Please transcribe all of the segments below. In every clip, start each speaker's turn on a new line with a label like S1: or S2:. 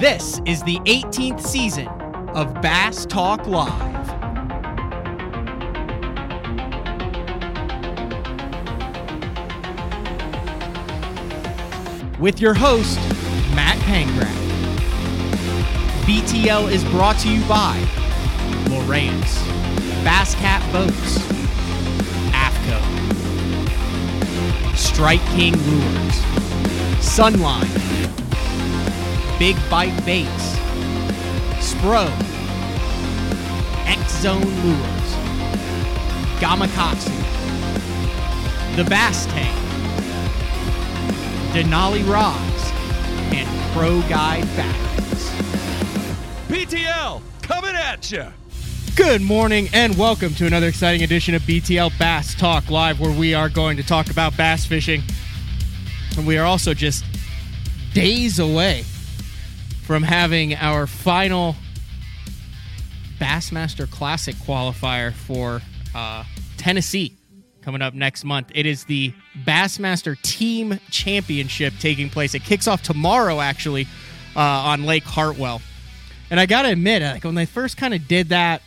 S1: This is the 18th season of Bass Talk Live. With your host, Matt Pangrac. BTL is brought to you by Lowrance, Bass Cat Boats, AFCO, Strike King Lures, Sunline, Big Bite Baits, Spro, X Zone Lures, Gamakatsu, The Bass Tank, Denali Rods, and Pro Guide Batteries.
S2: BTL coming at you.
S1: Good morning and welcome to another exciting edition of BTL Bass Talk Live, where we are going to talk about bass fishing. And we are also just days away from having our final Bassmaster Classic qualifier for uh, Tennessee coming up next month. It is the Bassmaster Team Championship taking place. It kicks off tomorrow, actually, uh, on Lake Hartwell. And I got to admit, like when they first kind of did that,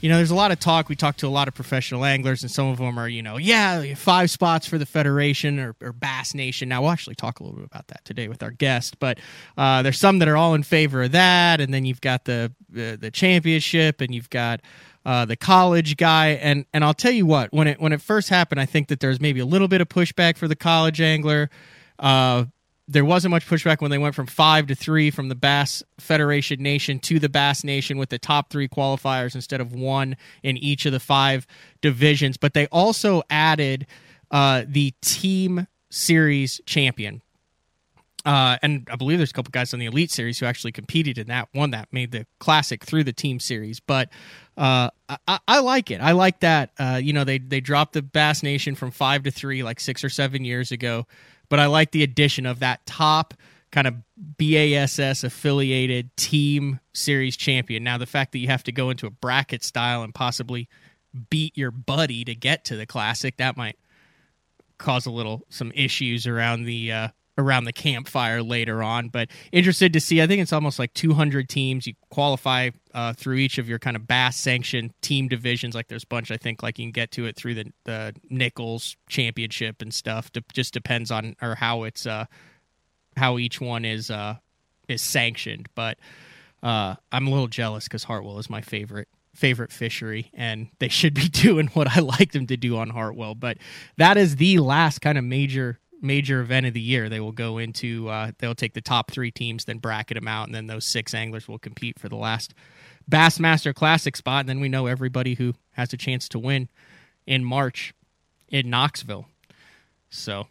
S1: you know, there's a lot of talk. We talked to a lot of professional anglers, and some of them are, you know, yeah, five spots for the Federation or, or Bass Nation. Now, we'll actually talk a little bit about that today with our guest, but uh, there's some that are all in favor of that. And then you've got the the, championship, and you've got uh, the college guy. And and I'll tell you what, when it when it first happened, I think that there's maybe a little bit of pushback for the college angler. There wasn't much pushback when they went from five to three from the Bass Federation Nation to the Bass Nation with the top three qualifiers instead of one in each of the five divisions. But they also added uh, the Team Series champion. Uh, and I believe there's a couple guys on the Elite Series who actually competed in that one that made the Classic through the Team Series. But uh, I, I, like it. I like that. Uh, you know, they they dropped the Bass Nation from five to three like six or seven years ago but I like the addition of that top kind of BASS affiliated team series champion. Now, the fact that you have to go into a bracket style and possibly beat your buddy to get to the classic, that might cause a little some issues around the uh, around the campfire later on. But interested to see. I think it's almost like 200 teams. You qualify uh, through each of your kind of bass sanctioned team divisions. Like there's a bunch. I think like you can get to it through the the Nichols Championship and stuff. It just depends on or how it's uh how each one is uh is sanctioned. But uh, I'm a little jealous because Hartwell is my favorite favorite fishery and they should be doing what I like them to do on Hartwell. But that is the last kind of major major event of the year. They will go into uh, they'll take the top three teams, then bracket them out, and then those six anglers will compete for the last Bassmaster Classic spot. And then we know everybody who has a chance to win in March in Knoxville. So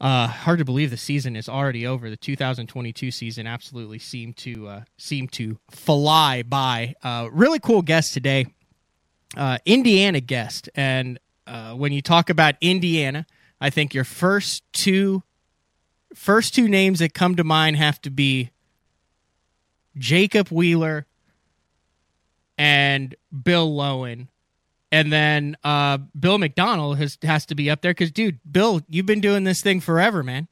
S1: uh, hard to believe the season is already over. The 2022 season absolutely seemed to uh, to fly by. Uh, really cool guest today, uh, Indiana guest, and uh, when you talk about Indiana I think your first two first two names that come to mind have to be Jacob Wheeler and Bill Lowen. And then uh, Bill McDonald has has to be up there because, dude, Bill, you've been doing this thing forever, man.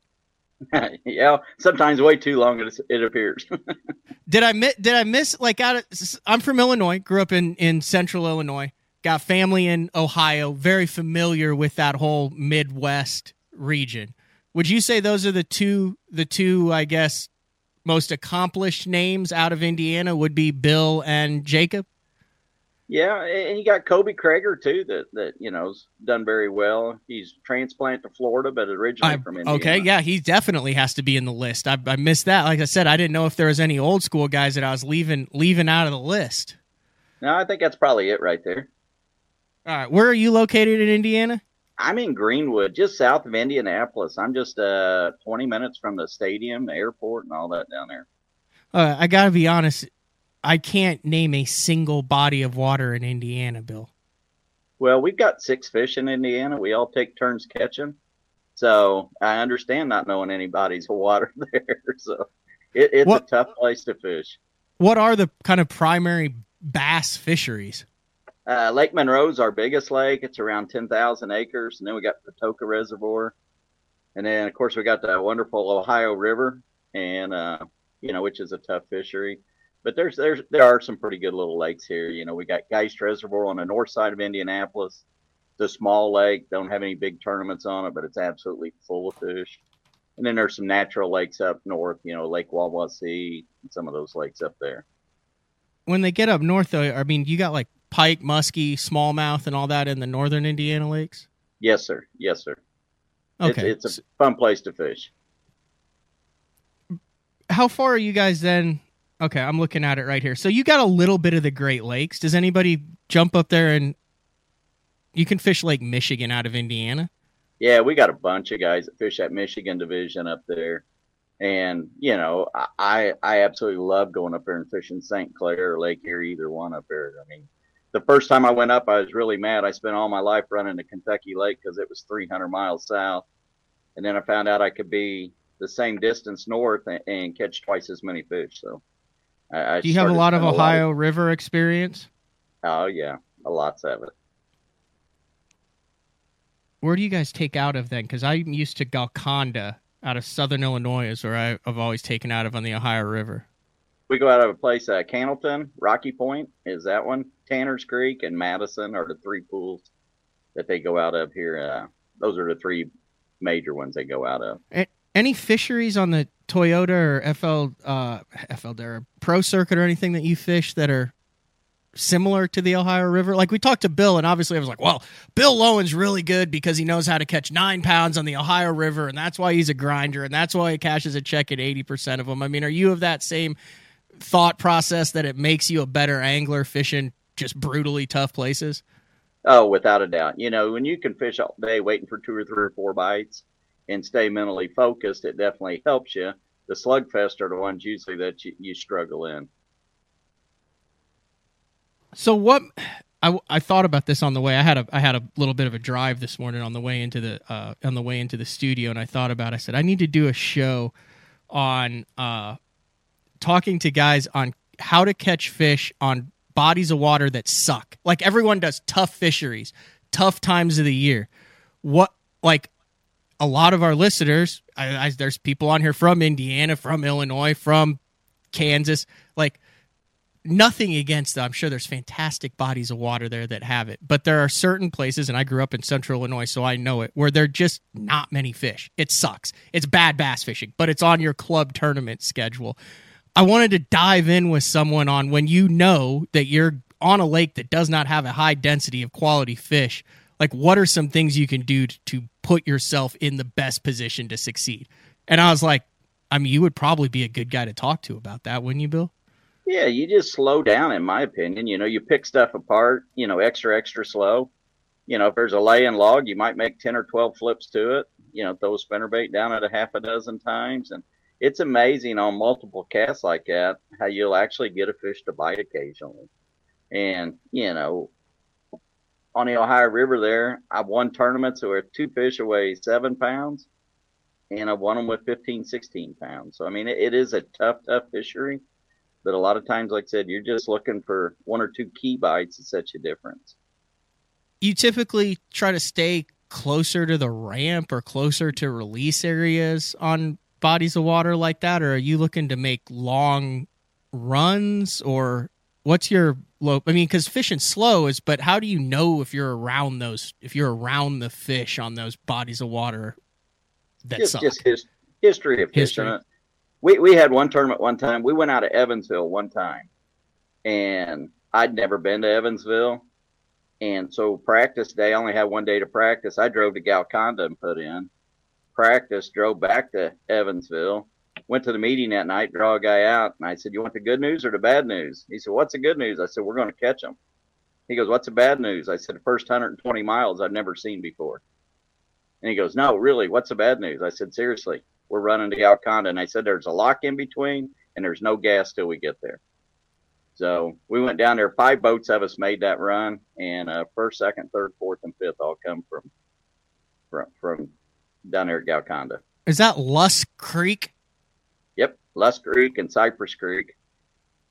S3: yeah, sometimes way too long. It, it appears.
S1: did I miss? Did I miss? Like, out of, I'm from Illinois. Grew up in in Central Illinois got family in Ohio, very familiar with that whole Midwest region. Would you say those are the two the two I guess most accomplished names out of Indiana would be Bill and Jacob?
S3: Yeah, and you got Kobe Krager too that that you know's done very well. He's transplant to Florida, but originally I, from Indiana.
S1: Okay, yeah, he definitely has to be in the list. I, I missed that. Like I said, I didn't know if there was any old school guys that I was leaving leaving out of the list.
S3: No, I think that's probably it right there.
S1: All right, where are you located in Indiana?
S3: I'm in Greenwood, just south of Indianapolis. I'm just uh 20 minutes from the stadium, the airport, and all that down there.
S1: Uh, I got to be honest, I can't name a single body of water in Indiana, Bill.
S3: Well, we've got six fish in Indiana. We all take turns catching. So I understand not knowing anybody's water there. So it, it's what, a tough place to fish.
S1: What are the kind of primary bass fisheries?
S3: Uh, lake Monroe is our biggest lake. It's around 10,000 acres. And then we got the Patoka Reservoir. And then, of course, we got the wonderful Ohio River. And, uh, you know, which is a tough fishery. But there's there's there are some pretty good little lakes here. You know, we got Geist Reservoir on the north side of Indianapolis. It's a small lake, don't have any big tournaments on it, but it's absolutely full of fish. And then there's some natural lakes up north, you know, Lake Wawasee, and some of those lakes up there.
S1: When they get up north, though, I mean, you got like pike, muskie, smallmouth, and all that in the northern Indiana lakes.
S3: Yes, sir. Yes, sir.
S1: Okay,
S3: it's, it's a fun place to fish.
S1: How far are you guys then? Okay, I'm looking at it right here. So you got a little bit of the Great Lakes. Does anybody jump up there and you can fish Lake Michigan out of Indiana?
S3: Yeah, we got a bunch of guys that fish that Michigan division up there. And, you know, I I absolutely love going up there and fishing St. Clair or Lake Erie, either one up there. I mean, the first time I went up, I was really mad. I spent all my life running to Kentucky Lake because it was 300 miles south. And then I found out I could be the same distance north and, and catch twice as many fish. So,
S1: I, I do you have a lot of Ohio lot of, River experience?
S3: Oh yeah, a lots of it.
S1: Where do you guys take out of then? Because I'm used to Golconda out of Southern Illinois, is where I've always taken out of on the Ohio River.
S3: We go out of a place, uh, Cannelton, Rocky Point is that one, Tanner's Creek, and Madison are the three pools that they go out of here. Uh, those are the three major ones they go out of.
S1: Any fisheries on the Toyota or FL uh, FL Dara Pro Circuit or anything that you fish that are similar to the Ohio River? Like we talked to Bill, and obviously I was like, well, Bill Lowen's really good because he knows how to catch nine pounds on the Ohio River, and that's why he's a grinder, and that's why he cashes a check at 80% of them. I mean, are you of that same thought process that it makes you a better angler fishing just brutally tough places?
S3: Oh, without a doubt. You know, when you can fish all day waiting for two or three or four bites and stay mentally focused, it definitely helps you. The slugfest are the ones usually that you, you struggle in.
S1: So what I, I thought about this on the way. I had a I had a little bit of a drive this morning on the way into the uh, on the way into the studio, and I thought about. It. I said I need to do a show on uh, talking to guys on how to catch fish on bodies of water that suck. Like everyone does tough fisheries, tough times of the year. What like a lot of our listeners, I, I, there's people on here from Indiana, from Illinois, from Kansas. Like nothing against them. I'm sure there's fantastic bodies of water there that have it, but there are certain places, and I grew up in central Illinois, so I know it, where there are just not many fish. It sucks. It's bad bass fishing, but it's on your club tournament schedule. I wanted to dive in with someone on when you know that you're on a lake that does not have a high density of quality fish. Like, what are some things you can do to, put yourself in the best position to succeed? And I was like, I mean, you would probably be a good guy to talk to about that, wouldn't you, Bill?
S3: Yeah, you just slow down, in my opinion. You know, you pick stuff apart, you know, extra, extra slow. You know, if there's a lay in log, you might make 10 or 12 flips to it. You know, throw a spinnerbait down at a half a dozen times. And it's amazing on multiple casts like that how you'll actually get a fish to bite occasionally. And, you know, on the Ohio River there, I've won tournaments where two fish weigh seven pounds and I've won them with 15, 16 pounds. So, I mean, it, it is a tough, tough fishery but a lot of times, like I said, you're just looking for one or two key bites that set you difference.
S1: You typically try to stay closer to the ramp or closer to release areas on bodies of water like that, or are you looking to make long runs or what's your low i mean because fishing slow is but how do you know if you're around those if you're around the fish on those bodies of water that
S3: just,
S1: suck?
S3: just his, history of history. fishing we we had one tournament one time. We went out of Evansville one time, and I'd never been to Evansville, and so practice day. I only had one day to practice. I drove to Golconda and put in practice. Drove back to Evansville. Went to the meeting that night. Draw a guy out, and I said, "You want the good news or the bad news?" He said, "What's the good news?" I said, "We're going to catch him." He goes, "What's the bad news?" I said, "The first 120 miles I've never seen before." And he goes, "No, really, what's the bad news?" I said, "Seriously, we're running to Golconda. And I said, there's a lock in between and there's no gas till we get there. So we went down there. Five boats of us made that run, and uh, first, second, third, fourth, and fifth all come from from from down there at Golconda.
S1: Is that Lusk Creek?
S3: Yep, Lusk Creek and Cypress Creek.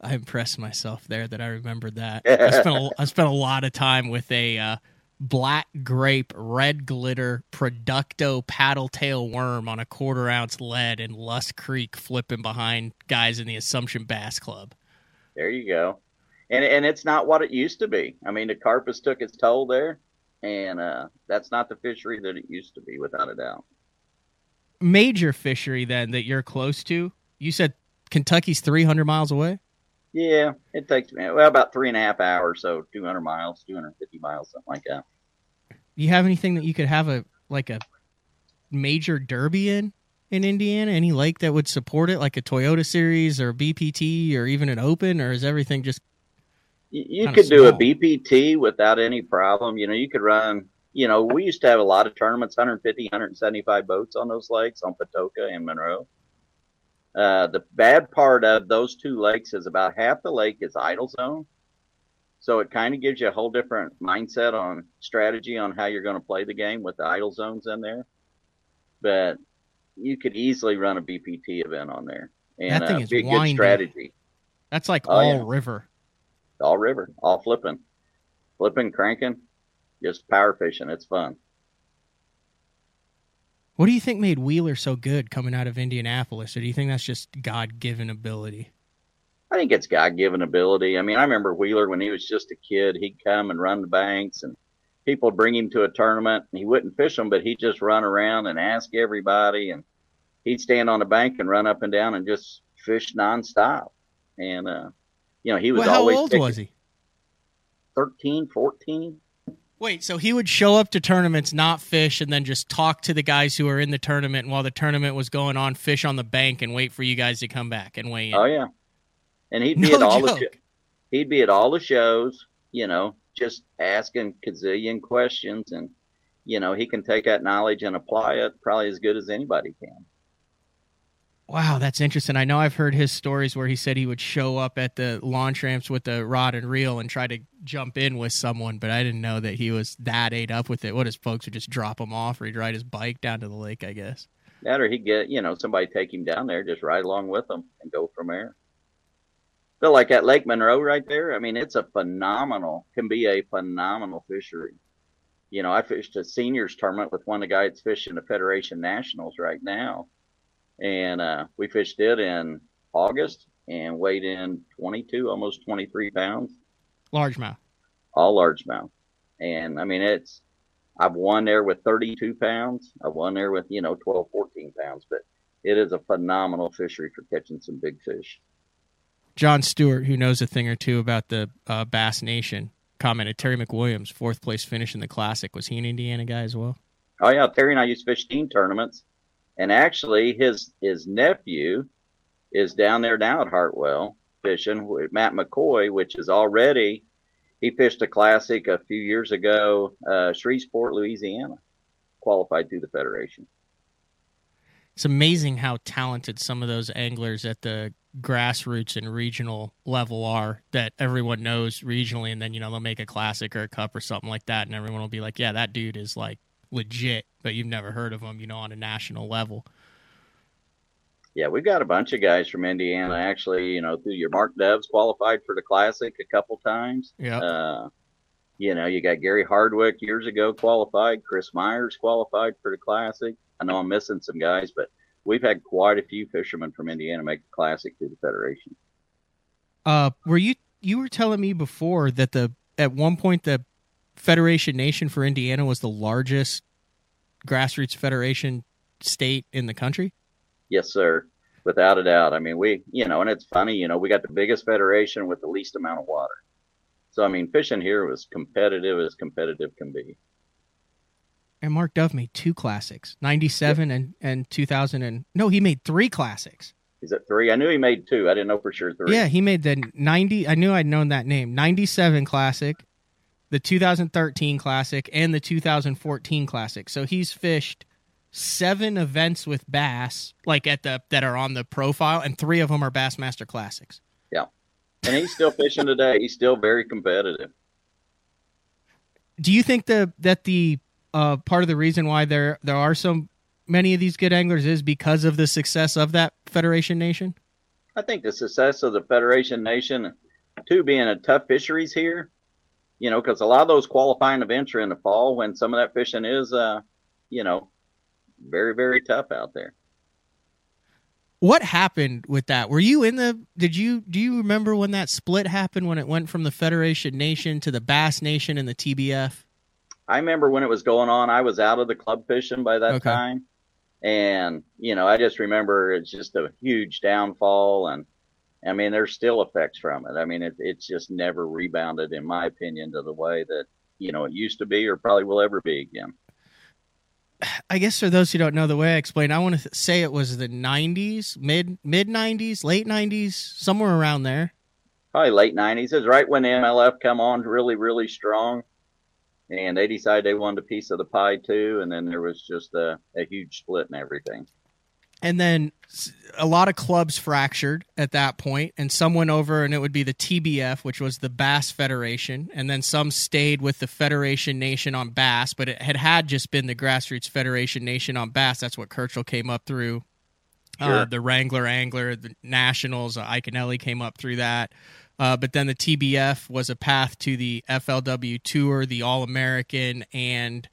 S1: I impressed myself there that I remembered that. I spent a, I spent a lot of time with a uh, black grape, red glitter, Producto paddle tail worm on a quarter ounce lead in Lusk Creek flipping behind guys in the Assumption Bass Club.
S3: There you go. And and it's not what it used to be. I mean, the carpus took its toll there, and uh, that's not the fishery that it used to be, without a doubt.
S1: Major fishery then that you're close to. You said Kentucky's 300 miles away.
S3: Yeah, it takes well about three and a half hours, so 200 miles, 250 miles, something like that.
S1: Do you have anything that you could have a like a major derby in in Indiana? Any lake that would support it, like a Toyota Series or BPT or even an Open, or is everything just?
S3: You, could do a BPT without any problem. You know, you could run. You know, we used to have a lot of tournaments, 150, 175 boats on those lakes on Patoka and Monroe. Uh, the bad part of those two lakes is about half the lake is idle zone. So it kind of gives you a whole different mindset on strategy on how you're going to play the game with the idle zones in there. But you could easily run a BPT event on there. And
S1: that thing
S3: uh,
S1: is
S3: be a
S1: winding.
S3: good strategy.
S1: That's like
S3: Oh,
S1: all
S3: yeah.
S1: river.
S3: All river, all flipping, flipping, cranking, just power fishing. It's fun.
S1: What do you think made Wheeler so good coming out of Indianapolis, or do you think that's just God given ability?
S3: I think it's God given ability. I mean, I remember Wheeler when he was just a kid. He'd come and run the banks, and people would bring him to a tournament. And he wouldn't fish them, but he'd just run around and ask everybody. And he'd stand on the bank and run up and down and just fish nonstop. And, uh, you know, he was
S1: Well, how
S3: always
S1: old
S3: picking
S1: was he?
S3: 13, 14.
S1: Wait, so he would show up to tournaments, not fish, and then just talk to the guys who are in the tournament, and while the tournament was going on, fish on the bank and wait for you guys to come back and weigh in.
S3: Oh, yeah. And he'd be
S1: No
S3: at all the
S1: joke.
S3: he'd be at all the shows, you know, just asking gazillion questions and you know, he can take that knowledge and apply it probably as good as anybody can.
S1: Wow, that's interesting. I know I've heard his stories where he said he would show up at the launch ramps with the rod and reel and try to jump in with someone, but I didn't know that he was that ate up with it. What his folks would just drop him off or he'd ride his bike down to the lake, I guess.
S3: That or he'd get, you know, somebody take him down there, just ride along with him and go from there. But like at Lake Monroe right there, I mean, it's a phenomenal, can be a phenomenal fishery. You know, I fished a seniors tournament with one of the guys fishing the Federation Nationals right now. And uh, we fished it in August and weighed in 22, almost 23 pounds,
S1: Largemouth.
S3: all largemouth. And I mean, it's, I've won there with 32 pounds. I won there with, you know, 12, 14 pounds, but it is a phenomenal fishery for catching some big fish.
S1: John Stewart, who knows a thing or two about the uh, Bass Nation, commented Terry McWilliams, fourth place finish in the Classic. Was he an Indiana guy as well?
S3: Oh yeah, Terry and I used to fish team tournaments, and actually his his nephew is down there now at Hartwell fishing with Matt McCoy, which is already he fished a classic a few years ago, uh, Shreveport, Louisiana, qualified through the federation.
S1: It's amazing how talented some of those anglers at the grassroots and regional level are that everyone knows regionally and then you know they'll make a classic or a cup or something like that and everyone will be like yeah that dude is like legit but you've never heard of them, you know on a national level
S3: Yeah, we've got a bunch of guys from Indiana actually. You know, through your Mark Doves qualified for the classic a couple times.
S1: yeah
S3: Uh, you know, you got Gary Hardwick years ago qualified. Chris Myers qualified for the Classic. I know I'm missing some guys, but we've had quite a few fishermen from Indiana make the Classic through the Federation.
S1: uh were you you were telling me before that the at one point the Federation Nation for Indiana was the largest grassroots federation state in the country
S3: Yes, sir. Without a doubt. I mean, we, you know, and it's funny, you know, we got the biggest federation with the least amount of water. So, I mean, fishing here was competitive as competitive can be.
S1: and Mark Dove made two classics, 97 and, and 2000 and no, he made three classics.
S3: Is it three? I knew he made two. I didn't know for sure three.
S1: Yeah, he made the 90 I knew I'd known that name. 97 classic, the 2013 classic and the 2014 classic. So he's fished seven events with bass like at the that are on the profile and three of them are Bassmaster classics.
S3: Yeah, and he's still fishing today. He's still very competitive.
S1: Do you think the that the uh, part of the reason why there there are so many of these good anglers is because of the success of that Federation Nation?
S3: I think the success of the Federation Nation, two being a tough fisheries here, you know, because a lot of those qualifying events are in the fall when some of that fishing is, uh, you know, very very tough out there.
S1: What happened with that? Were you in the? Did you do you remember when that split happened when it went from the Federation Nation to the Bass Nation and the TBF?
S3: I remember when it was going on. I was out of the club fishing by that okay. time, and you know, I just remember it's just a huge downfall, and I mean, there's still effects from it. I mean, it, it's just never rebounded, in my opinion, to the way that you know it used to be, or probably will ever be again.
S1: I guess for those who don't know the way I explained, I want to th- say it was the '90s, mid mid '90s, late '90s, somewhere around there.
S3: Probably late '90s. is right when the MLF come on really, really strong, and they decided they wanted a piece of the pie too. And then there was just a, a huge split and everything
S1: and then a lot of clubs fractured at that point and some went over and it would be the TBF which was the Bass Federation and then some stayed with the Federation Nation on Bass but it had had just been the Grassroots Federation Nation on Bass. That's what Kirchell came up through. Uh, sure. uh, the Wrangler Angler the Nationals uh, Iaconelli came up through that. Uh, but then the TBF was a path to the FLW Tour the All American and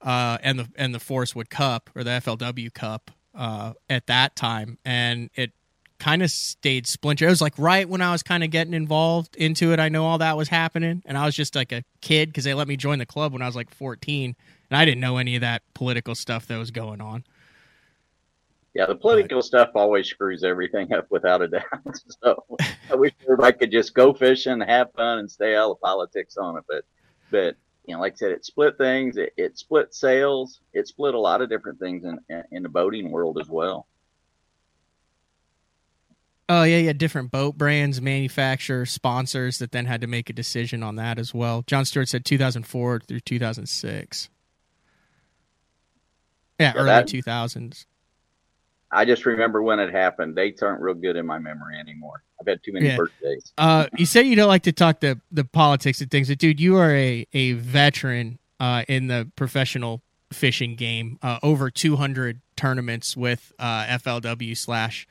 S1: uh, and the and the Forrest Wood Cup or the FLW Cup uh, at that time, and it kind of stayed splintered. It was like right when I was kind of getting involved into it. I know all that was happening, and I was just like a kid because they let me join the club when I was like 14, and I didn't know any of that political stuff that was going on.
S3: Yeah, the political but, stuff always screws everything up without a doubt. so I wish everybody could just go fishing, have fun, and stay out of politics on it. But, but you know, like I said, it split things. It, it split sales. It split a lot of different things in in the boating world as well.
S1: Oh yeah, yeah, different boat brands, manufacturers, sponsors that then had to make a decision on that as well. John Stewart said 2004 through 2006. Yeah, yeah early that, 2000s.
S3: I just remember when it happened. Dates aren't real good in my memory anymore. I've had too many yeah. birthdays.
S1: Uh, you say you don't like to talk the the politics and things, but dude, you are a a veteran uh, in the professional fishing game. Uh, over 200 tournaments with uh, FLW slash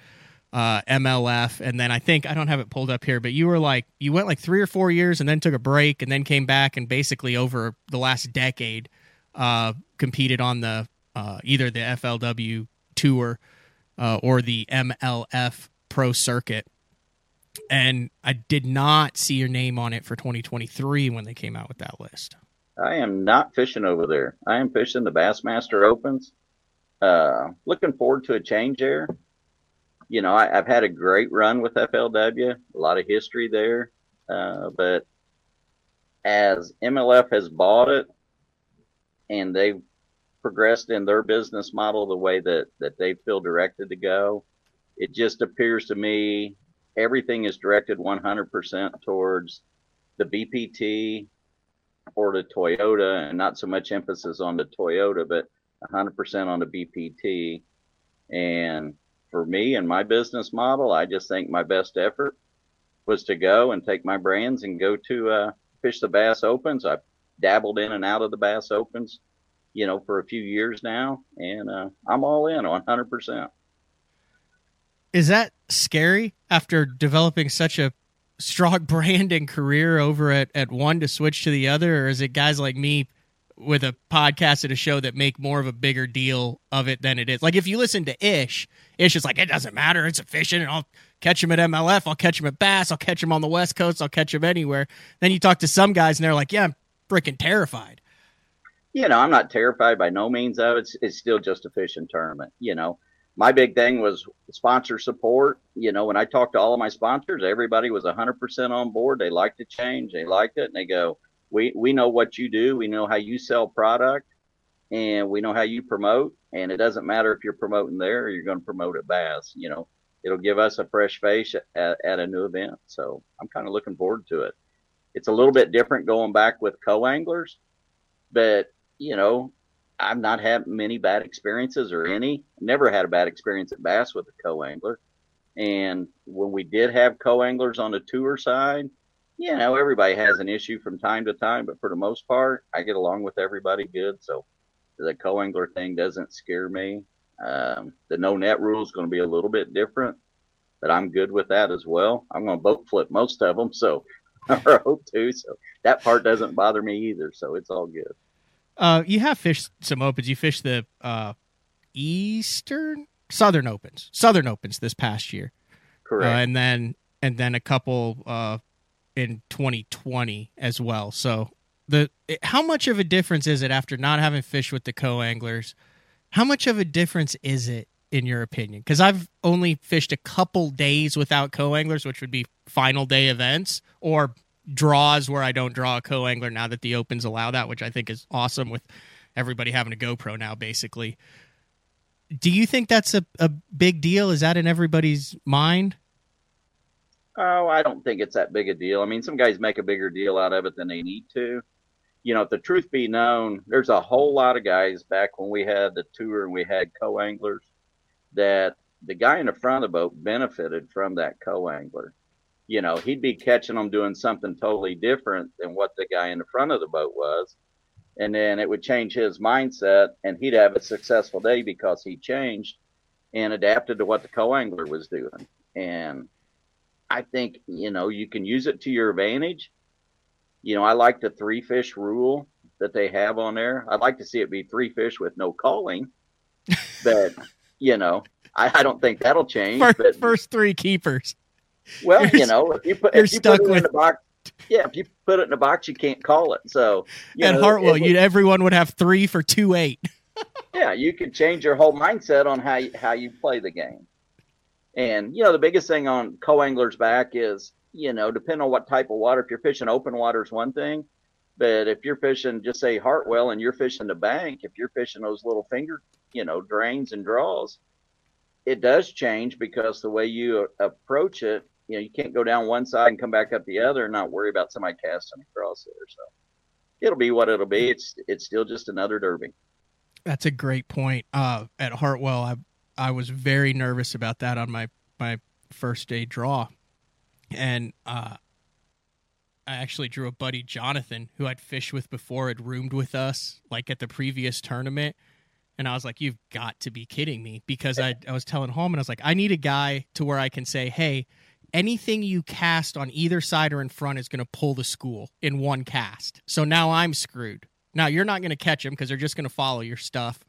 S1: uh, MLF, and then I think I don't have it pulled up here, but you were like you went like three or four years, and then took a break, and then came back, and basically over the last decade, uh, competed on the either the FLW tour uh, or the MLF Pro Circuit. And I did not see your name on it for 2023 when they came out with that list.
S3: I am not fishing over there. I am fishing the Bassmaster Opens. Uh, looking forward to a change there. You know, I, have had a great run with FLW, a lot of history there. Uh, but as MLF has bought it and they've progressed in their business model the way that that they feel directed to go. It just appears to me everything is directed 100% towards the BPT or the Toyota, and not so much emphasis on the Toyota, but 100% on the BPT. And for me and my business model, I just think my best effort was to go and take my brands and go to uh, fish the Bass Opens. I've dabbled in and out of the Bass Opens you know, for a few years now, and uh, I'm all in on 100%.
S1: Is that scary after developing such a strong brand and career over at, at one to switch to the other? Or is it guys like me with a podcast and a show that make more of a bigger deal of it than it is? Like if you listen to Ish, Ish is like, it doesn't matter. It's efficient. And I'll catch him at MLF. I'll catch him at Bass. I'll catch him on the West Coast. I'll catch him anywhere. Then you talk to some guys and they're like, yeah, I'm freaking terrified
S3: you know, I'm not terrified by no means of it. It's, it's still just a fishing tournament. You know, my big thing was sponsor support. You know, when I talked to all of my sponsors, everybody was 100% on board. They liked the change. They liked it. And they go, we, we know what you do. We know how you sell product and we know how you promote. And it doesn't matter if you're promoting there or you're going to promote at Bass. You know, it'll give us a fresh face at, at a new event. So I'm kind of looking forward to it. It's a little bit different going back with co anglers, but you know, I've not had many bad experiences or any. Never had a bad experience at bass with a co-angler. And when we did have co-anglers on the tour side, you know, everybody has an issue from time to time, but for the most part, I get along with everybody good. So the co-angler thing doesn't scare me. Um, the no net rule is going to be a little bit different, but I'm good with that as well. I'm going to boat flip most of them, so or hope to. So that part doesn't bother me either. So it's all good.
S1: Uh, you have fished some opens. You fished the uh, Eastern, Southern Opens, Southern Opens this past year,
S3: correct?
S1: Uh, and then and then a couple uh, in 2020 as well. So the how much of a difference is it after not having fished with the co anglers? How much of a difference is it in your opinion? Because I've only fished a couple days without co anglers, which would be final day events or draws where I don't draw a co angler now that the opens allow that, which I think is awesome with everybody having a GoPro now, basically. Do you think that's a, a big deal? Is that in everybody's mind?
S3: Oh, I don't think it's that big a deal. I mean, some guys make a bigger deal out of it than they need to. You know, if the truth be known, there's a whole lot of guys back when we had the tour and we had co anglers that the guy in the front of the boat benefited from that co angler. You know, he'd be catching them doing something totally different than what the guy in the front of the boat was. And then it would change his mindset and he'd have a successful day because he changed and adapted to what the co angler was doing. And I think, you know, you can use it to your advantage. You know, I like the three fish rule that they have on there. I'd like to see it be three fish with no calling, but you know, I, I don't think that'll change.
S1: First,
S3: but,
S1: first three keepers.
S3: Well, you're, you know, if you put, if you
S1: stuck
S3: put it
S1: with
S3: in the box, yeah, if you put it in a box, you can't call it. So, you
S1: and
S3: know,
S1: Hartwell, everyone would have three for two eight.
S3: yeah, you could change your whole mindset on how you, how you play the game. And you know, the biggest thing on co-anglers back is, you know, depending on what type of water. If you're fishing open water is one thing, but if you're fishing, just say Hartwell, and you're fishing the bank, if you're fishing those little finger, you know, drains and draws, it does change because the way you approach it, you know, you can't go down one side and come back up the other and not worry about somebody casting across there. So it'll be what it'll be. It's it's still just another derby.
S1: That's a great point. Uh, at Hartwell, I I was very nervous about that on my my first day draw, and uh, I actually drew a buddy Jonathan who I'd fished with before, had roomed with us like at the previous tournament. And I was like, you've got to be kidding me. Because I, I was telling Holman, I was like, I need a guy to where I can say, hey, anything you cast on either side or in front is going to pull the school in one cast. So now I'm screwed. Now you're not going to catch them because they're just going to follow your stuff.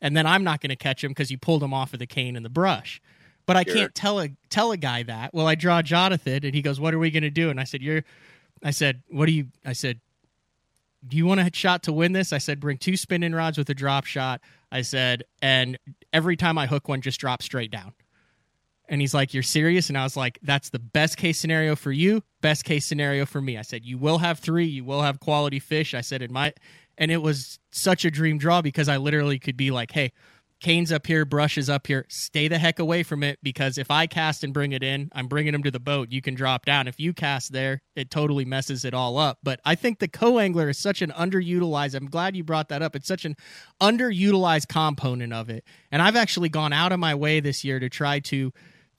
S1: And then I'm not going to catch them because you pulled them off of the cane and the brush. But I
S3: Sure.
S1: can't tell a tell a guy that. Well, I draw Jonathan, and he goes, "What are we going to do?" And I said, "You're," I said, "What do you?" I said, "Do you want a shot to win this?" I said, "Bring two spinning rods with a drop shot." I said, "And every time I hook one, just drop straight down." And he's like, "You're serious?" And I was like, "That's the best case scenario for you, best case scenario for me." I said, "You will have three. You will have quality fish." I said, "It might," and it was such a dream draw because I literally could be like, "Hey." Cane's up here, brush is up here. Stay the heck away from it because if I cast and bring it in, I'm bringing them to the boat. You can drop down. If you cast there, it totally messes it all up. But I think the co angler is such an underutilized. I'm glad you brought that up. It's such an underutilized component of it. And I've actually gone out of my way this year to try to,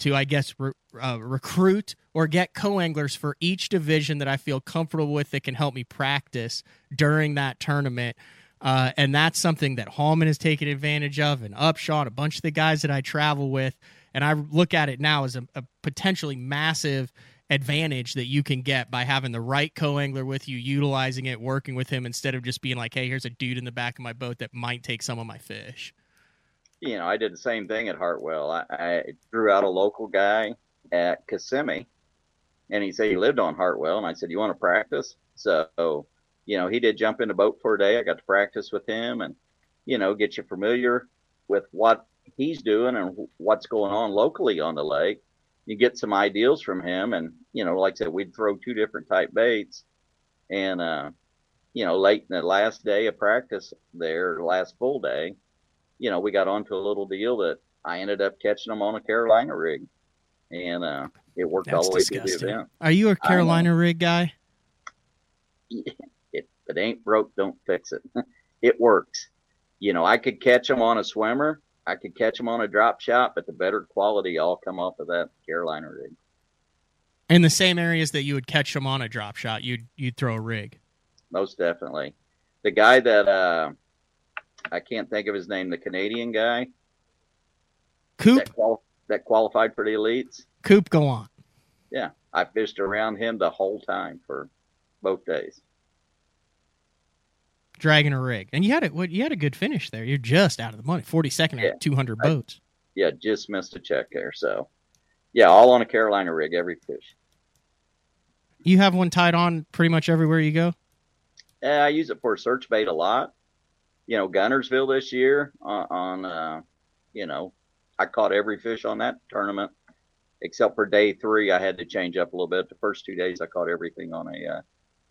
S1: to I guess, re- uh, recruit or get co anglers for each division that I feel comfortable with that can help me practice during that tournament. Uh, and that's something that Hallman has taken advantage of, and and a bunch of the guys that I travel with. And I look at it now as a, a potentially massive advantage that you can get by having the right co angler with you, utilizing it, working with him instead of just being like, hey, here's a dude in the back of my boat that might take some of my fish.
S3: You know, I did the same thing at Hartwell. I, I drew out a local guy at Kissimmee, and he said he lived on Hartwell, and I said, "You want to practice?" So, you know, he did jump in the boat for a day. I got to practice with him, and you know, get you familiar with what he's doing and what's going on locally on the lake. You get some ideals from him, and you know, like I said, we'd throw two different type baits, and uh, you know, late in the last day of practice there, last full day, you know, we got onto a little deal that I ended up catching them on a Carolina rig, and uh, it worked all
S1: That's
S3: the way through
S1: disgusting.
S3: the event.
S1: Are you a. Carolina rig guy?
S3: It, if it ain't broke, don't fix it. it works. You know, I could catch them on a swimmer, I could catch them on a drop shot, but the better quality all come off of that Carolina rig.
S1: In the same areas that you would catch them on a drop shot, you'd you'd throw a rig.
S3: Most definitely. The guy that uh, I can't think of his name, the Canadian guy
S1: Coop,
S3: that, qual- that qualified for the elites.
S1: Coop, go on. Yeah.
S3: I fished around him the whole time for both days.
S1: Dragging a rig, and you had it. What you had a good finish there. You're just out of the money. Forty second yeah. two hundred boats.
S3: yeah, just missed a check there. So, yeah, all on a Carolina rig, every fish.
S1: You have one tied on pretty much everywhere you go.
S3: Yeah, I use it for search bait a lot. You know, Guntersville this year on, on uh, you know, I caught every fish on that tournament except for day three. I had to change up a little bit. The first two days, I caught everything on a uh,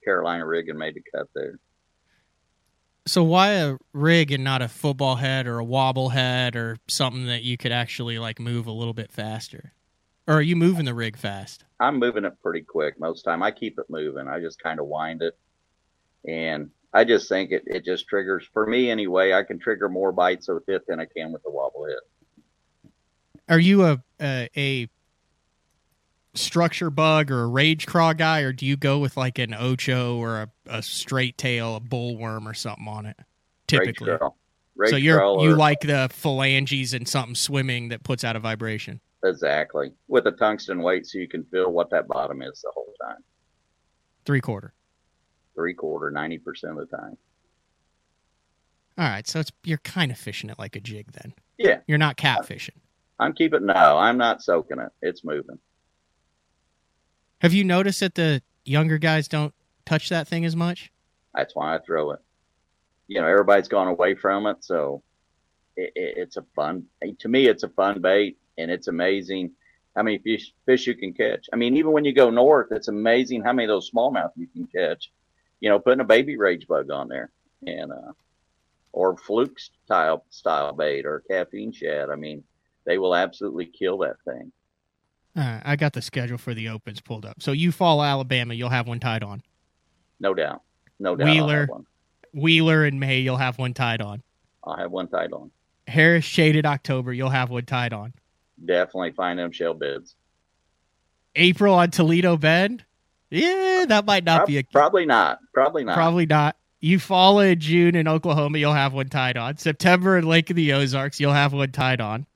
S3: Carolina rig and made the cut there.
S1: So why a rig and not a football head or a wobble head or something that you could actually like move a little bit faster? Or are you moving the rig fast?
S3: I'm moving it pretty quick most time. I keep it moving. I just kind of wind it, and I just think it it just triggers for me anyway. I can trigger more bites with it than I can with the wobble head.
S1: Are you a a, a structure bug or a rage craw guy, or do you go with like an ocho or a, a straight tail, a bullworm or something on it? Typically,
S3: rage
S1: so you're you like the phalanges and something swimming that puts out a vibration.
S3: Exactly, with a tungsten weight, so you can feel what that bottom is the whole time.
S1: Three quarter.
S3: Three quarter, ninety percent of the time.
S1: All right, so it's you're kind of fishing it like a jig then.
S3: Yeah,
S1: you're not catfishing.
S3: I'm keeping no, I'm not soaking it. It's moving.
S1: Have you noticed that the younger guys don't touch that thing as much?
S3: That's why I throw it. You know, everybody's gone away from it, so it, it, it's a fun. To me, it's a fun bait, and it's amazing how many fish fish you can catch. I mean, even when you go north, it's amazing how many of those smallmouth you can catch. You know, putting a baby rage bug on there, and uh, or fluke style style bait or caffeine shad. I mean, they will absolutely kill that thing.
S1: I got the schedule for the opens pulled up. So Eufaula Alabama, you'll have one tied on.
S3: No doubt. No doubt.
S1: Wheeler, Wheeler in May, you'll have one tied on.
S3: I'll have one tied on.
S1: Harris shaded October, you'll have one tied on.
S3: Definitely find them shell beds.
S1: April on Toledo Bend. Yeah, that might not
S3: Pro-
S1: be a
S3: probably not. Probably not.
S1: Probably not. Eufaula in June in Oklahoma, you'll have one tied on. September in Lake of the Ozarks, you'll have one tied on.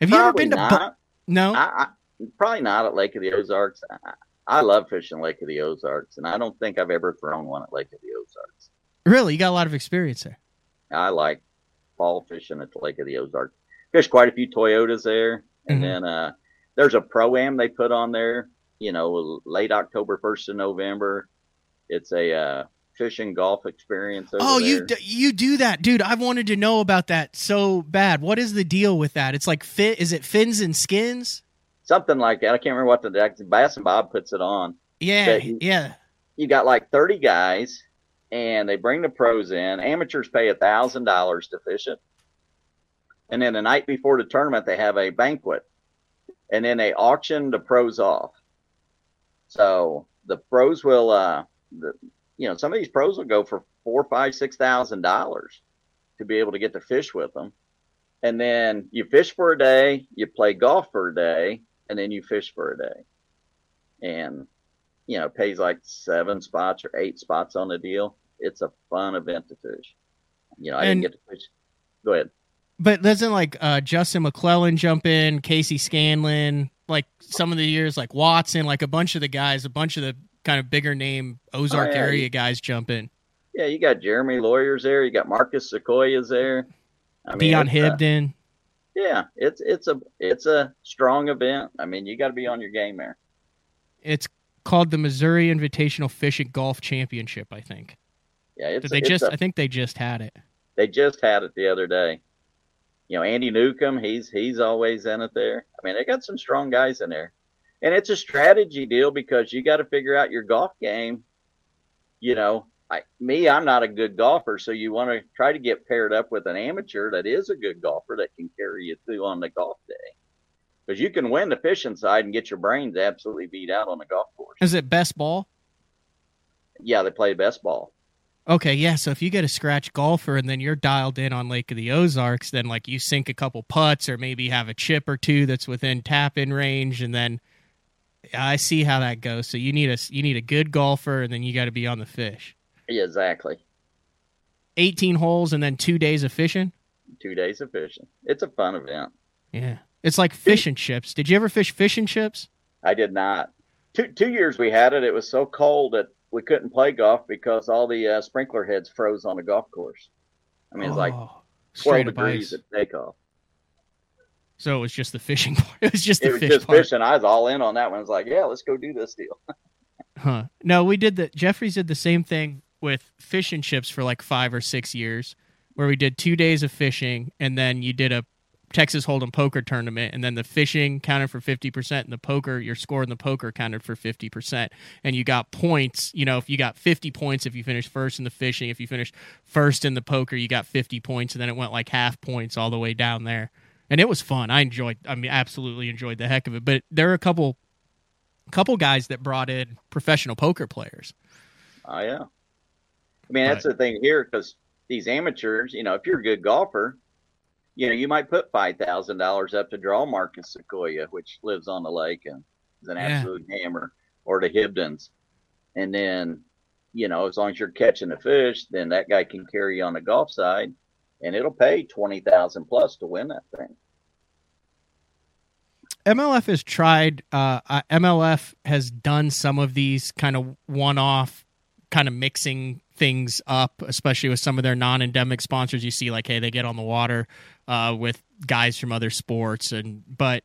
S1: Have you
S3: probably
S1: ever been
S3: not.
S1: to? No,
S3: I, I, probably not at Lake of the Ozarks. I, I love fishing Lake of the Ozarks, and I don't think I've ever thrown one at Lake of the Ozarks.
S1: Really, you got a lot of experience there.
S3: I like fall fishing at the Lake of the Ozarks. Fish quite a few Toyotas there, and mm-hmm. then uh, there's a pro am they put on there. You know, late October, first of November. It's a uh, fishing golf experience.
S1: oh, you d- you do that, dude. I've wanted to know about that so bad. What is the deal with that? It's like fit. Is it fins and skins?
S3: Something like that. I can't remember what the Bass and Bob puts it on.
S1: Yeah, you, yeah.
S3: You got like thirty guys, and they bring the pros in. Amateurs pay a thousand dollars to fish it, and then the night before the tournament they have a banquet, and then they auction the pros off. So the pros will uh, the, you know, some of these pros will go for four, five, six thousand dollars to be able to get to fish with them. And then you fish for a day, you play golf for a day, and then you fish for a day. And you know, pays like seven spots or eight spots on the deal. It's a fun event to fish. You know, I and, didn't get to fish. Go ahead.
S1: But doesn't like uh, Justin McClellan jump in, Casey Scanlon, like some of the years, like Watson, like a bunch of the guys, a bunch of the kind of bigger name Ozark oh, yeah. area guys jump in.
S3: Yeah, you got Jeremy Lawyers there. You got Marcus Sequoia's there.
S1: I mean, Dion Hibdon.
S3: Uh, yeah, it's it's a it's a strong event. I mean, you got to be on your game there.
S1: It's called the Missouri Invitational Fishing Golf Championship, I think.
S3: Yeah, it's,
S1: they
S3: it's
S1: just.
S3: A,
S1: I think they just had it.
S3: They just had it the other day. You know, Andy Newcomb, he's he's always in it there. I mean, they got some strong guys in there and it's a strategy deal because you got to figure out your golf game. You know, I, me, I'm not a good golfer, so you want to try to get paired up with an amateur that is a good golfer that can carry you through on the golf day. Because you can win the fishing side and get your brains absolutely beat out on the golf course.
S1: Is it best ball?
S3: Yeah, they play best ball.
S1: Okay, yeah. So if you get a scratch golfer and then you're dialed in on Lake of the Ozarks, then like you sink a couple putts or maybe have a chip or two that's within tap in range, and then I see how that goes. So you need a you need a good golfer, and then you got to be on the fish.
S3: Yeah, exactly.
S1: Eighteen holes and then two days of fishing.
S3: Two days of fishing. It's a fun event.
S1: Yeah, it's like fishing chips. Did you ever fish fishing chips?
S3: I did not. two two years we had it. It was so cold that we couldn't play golf because all the uh, sprinkler heads froze on the golf course. I mean, it's oh, like twelve degrees at takeoff.
S1: So it was just the fishing part. It was just the
S3: it was
S1: fish
S3: just
S1: part.
S3: fishing. I was all in on that one. I was like, yeah, let's go do this deal.
S1: huh? No, we did the Jeffries did the same thing with fish and chips for like five or six years, where we did two days of fishing and then you did a Texas Hold'em poker tournament, and then the fishing counted for fifty percent, and the poker, your score in the poker counted for fifty percent, and you got points. You know, if you got fifty points if you finished first in the fishing, if you finished first in the poker, you got fifty points, and then it went like half points all the way down there, and it was fun. I enjoyed. I mean, absolutely enjoyed the heck of it. But there are a couple, couple guys that brought in professional poker players.
S3: Oh yeah, I mean that's the thing here because these amateurs, you know, if you're a good golfer you know, you might put five thousand dollars up to draw Marcus Sequoia, which lives on the lake and is an yeah. absolute hammer, or the Hibdons, and then, you know, as long as you're catching the fish, then that guy can carry you on the golf side, and it'll pay twenty thousand plus to win that thing.
S1: MLF has tried. Uh, MLF has done some of these kind of one-off, kind of mixing things up, especially with some of their non-endemic sponsors. You see, like, hey, they get on the water uh, with guys from other sports, and but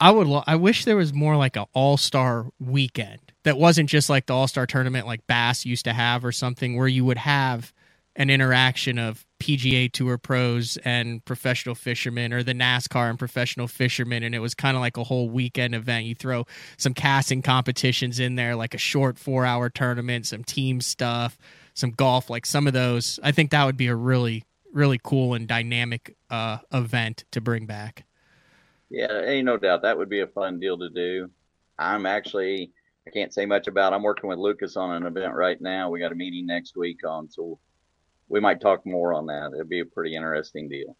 S1: I would, lo- I wish there was more like an all-star weekend that wasn't just like the all-star tournament like Bass used to have or something, where you would have an interaction of PGA Tour pros and professional fishermen, or the NASCAR and professional fishermen, and it was kind of like a whole weekend event. You throw some casting competitions in there, like a short four-hour tournament, some team stuff, some golf, like some of those. I think that would be a really really cool and dynamic uh, event to bring back.
S3: Yeah, ain't no doubt that would be a fun deal to do. I'm actually I can't say much about. I'm working with Lucas on an event right now. We got a meeting next week on, so we might talk more on that. It'd be a pretty interesting deal.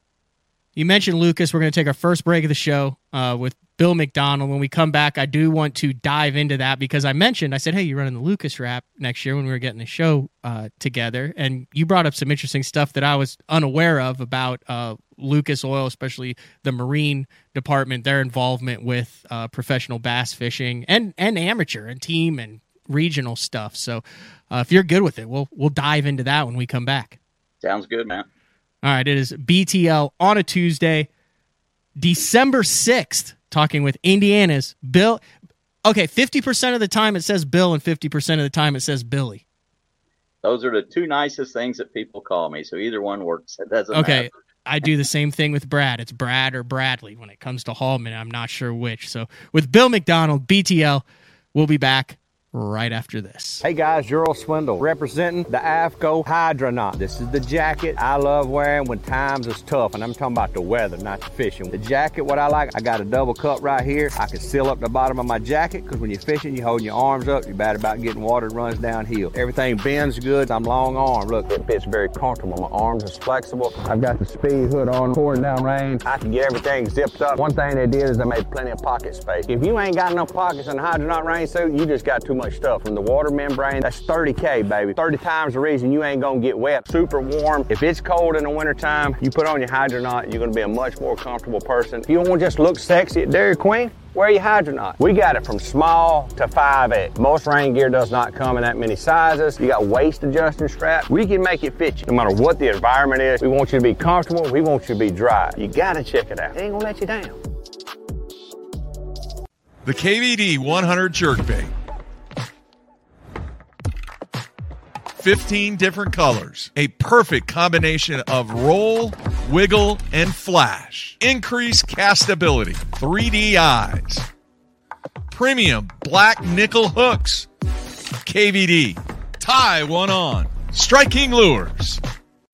S1: You mentioned Lucas. We're going to take our first break of the show uh, with Bill McDonald. When we come back, I do want to dive into that because I mentioned, I said, hey, you're running the Lucas wrap next year when we were getting the show uh, together. And you brought up some interesting stuff that I was unaware of about uh, Lucas Oil, especially the marine department, their involvement with uh, professional bass fishing and, and amateur and team and regional stuff. So uh, if you're good with it, we'll, we'll dive into that when we come back.
S3: Sounds good, man.
S1: All right. It is BTL on a Tuesday, December 6th talking with Indiana's Bill. Okay, 50% of the time it says Bill, and 50% of the time it says Billy.
S3: Those are the two nicest things that people call me. So either one works. It doesn't
S1: okay.
S3: Matter.
S1: I do the same thing with Brad. It's Brad or Bradley when it comes to Hallman. I'm not sure which. So with Bill McDonald, BTL, we'll be back right after this.
S4: Hey guys, Gerald Swindle representing the AFTCO Hydronaut. This is the jacket I love wearing when times is tough, and I'm talking about the weather, not the fishing. The jacket, what I like, I got a double cup right here. I can seal up the bottom of my jacket because when you're fishing, you're holding your arms up. You're bad about getting water runs downhill. Everything bends good. I'm long arm. Look, it fits very comfortable. My arms is flexible. I've got the speed hood on, pouring down rain. I can get everything zipped up. One thing they did is they made plenty of pocket space. If you ain't got enough pockets in a Hydronaut rain suit, you just got too much much stuff from the water membrane. That's 30K, baby. 30 times the reason you ain't gonna get wet. Super warm. If it's cold in the wintertime, you put on your Hydronaut, you're gonna be a much more comfortable person. If you to just look sexy at Dairy Queen, wear your Hydronaut. We got it from small to 5X. Most rain gear does not come in that many sizes. You got waist adjusting straps. We can make it fit you no matter what the environment is. We want you to be comfortable. We want you to be dry. You gotta check it out. It ain't gonna let you down.
S2: The KVD 100 jerkbait 15 different colors. A perfect combination of roll, wiggle, and flash. Increased castability. 3D eyes. Premium black nickel hooks. KVD. Tie one on. Strike King lures.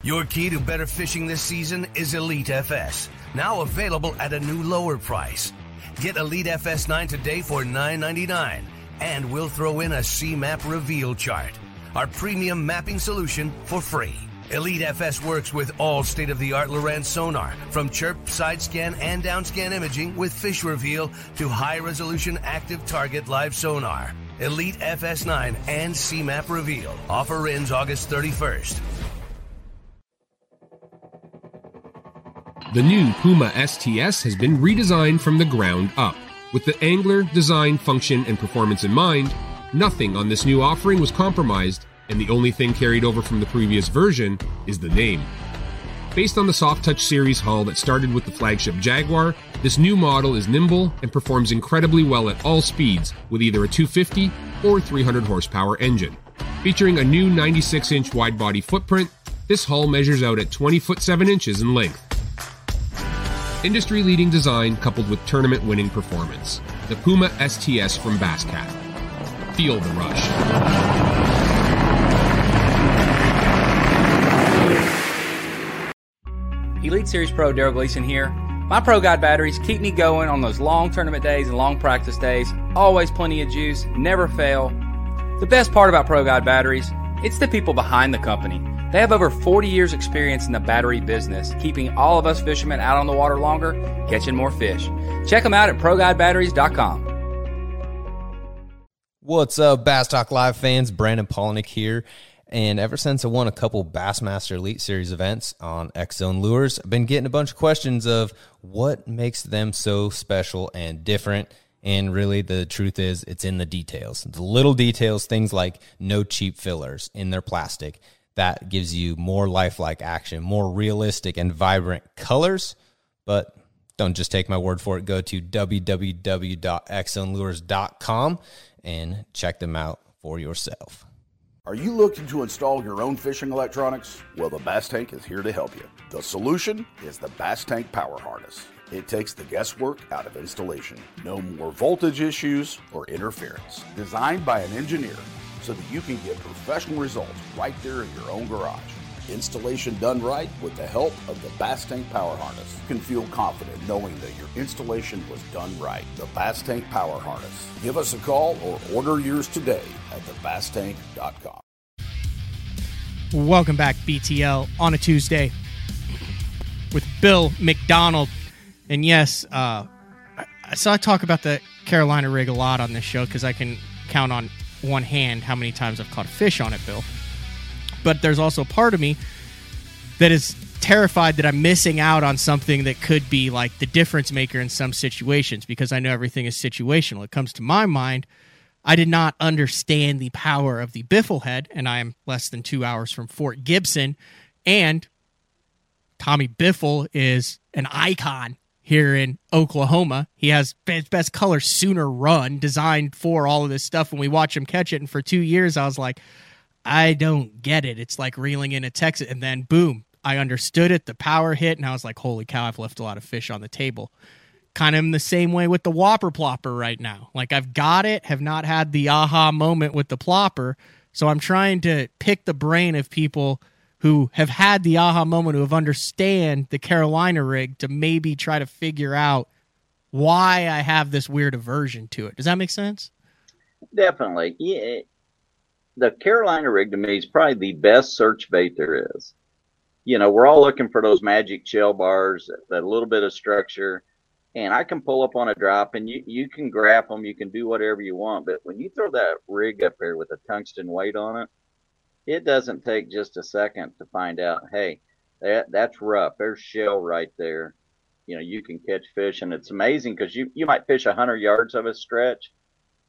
S5: Your key to better fishing this season is Elite FS. Now available at a new lower price. Get Elite FS 9 today for $9.99. And we'll throw in a C-Map reveal chart our premium mapping solution for free. Elite FS works with all state of the art Lowrance sonar, from chirp, side scan, and down scan imaging with fish reveal to high resolution active target live sonar. Elite FS9 and CMAP reveal. Offer ends August 31st.
S6: The new Puma STS has been redesigned from the ground up With the angler, design, function, and performance in mind, nothing on this new offering was compromised, and the only thing carried over from the previous version is the name. Based on the Soft Touch series hull that started with the flagship Jaguar, this new model is nimble and performs incredibly well at all speeds with either a 250 or 300 horsepower engine. Featuring a new 96 inch wide body footprint, this hull measures out at 20 foot 7 inches in length. Industry leading design coupled with tournament winning performance. The Puma STS from Basscat. Feel the rush.
S7: Elite Series Pro Darold Gleason here. My Pro Guide batteries keep me going on those long tournament days and long practice days. Always plenty of juice, never fail. The best part about Pro Guide batteries, it's the people behind the company. They have over 40 years experience in the battery business, keeping all of us fishermen out on the water longer, catching more fish. Check them out at ProGuideBatteries.com.
S8: What's up, Bass Talk Live fans? Brandon Palaniuk here. And ever since I won a couple Bassmaster Elite Series events on X Zone Lures, I've been getting a bunch of questions of what makes them so special and different. And really, the truth is, it's in the details. The little details, things like no cheap fillers in their plastic, that gives you more lifelike action, more realistic and vibrant colors. But don't just take my word for it. Go to www.xzonelures.com and check them out for yourself.
S9: Are you looking to install your own fishing electronics? Well, the Bass Tank is here to help you. The solution is the Bass Tank Power Harness. It takes the guesswork out of installation. No more voltage issues or interference. Designed by an engineer so that you can get professional results right there in your own garage. Installation done right with the help of the Bass Tank Power Harness. You can feel confident knowing that your installation was done right. The Bass Tank Power Harness. Give us a call or order yours today at thebasstank.com.
S1: Welcome back, BTL, on a Tuesday with Bill McDonald. And yes, uh, I saw I talk about the Carolina rig a lot on this show because I can count on one hand how many times I've caught a fish on it, Bill. But there's also part of me that is terrified that I'm missing out on something that could be like the difference maker in some situations because I know everything is situational. It comes to my mind. I did not understand the power of the biffle head, and I am less than two hours from Fort Gibson. And Tommy Biffle is an icon here in Oklahoma. He has best, best color sooner run designed for all of this stuff. When we watch him catch it, and for two years, I was like, I don't get it. It's like reeling in a Texas, and then boom, I understood it. The power hit, and I was like, holy cow, I've left a lot of fish on the table kind of in the same way with the Whopper Plopper right now. Like I've got it, have not had the aha moment with the Plopper. So I'm trying to pick the brain of people who have had the aha moment, who have understand the Carolina rig to maybe try to figure out why I have this weird aversion to it. Does that make sense?
S3: Definitely. Yeah. The Carolina rig to me is probably the best search bait there is. You know, we're all looking for those magic shell bars, that little bit of structure and I can pull up on a drop and you, you can grab them, you can do whatever you want. But when you throw that rig up there with a tungsten weight on it, it doesn't take just a second to find out, hey, that that's rough. There's shell right there. You know, you can catch fish and it's amazing because you, you might fish a hundred yards of a stretch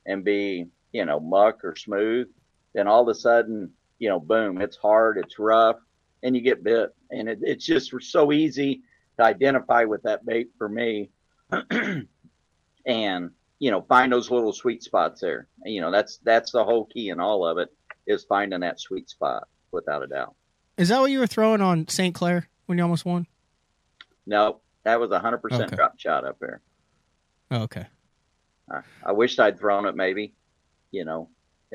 S3: and be, you know, muck or smooth. Then all of a sudden, you know, boom, it's hard, it's rough, and you get bit. And it, it's just so easy to identify with that bait for me. And you know find those little sweet spots there. You know that's that's the whole key in all of it is finding that sweet spot without a doubt.
S1: Is that what you were throwing on st clair when you almost won?
S3: No that was a 100% okay. drop shot up there.
S1: Oh, okay.
S3: I, I wished i'd thrown it maybe you know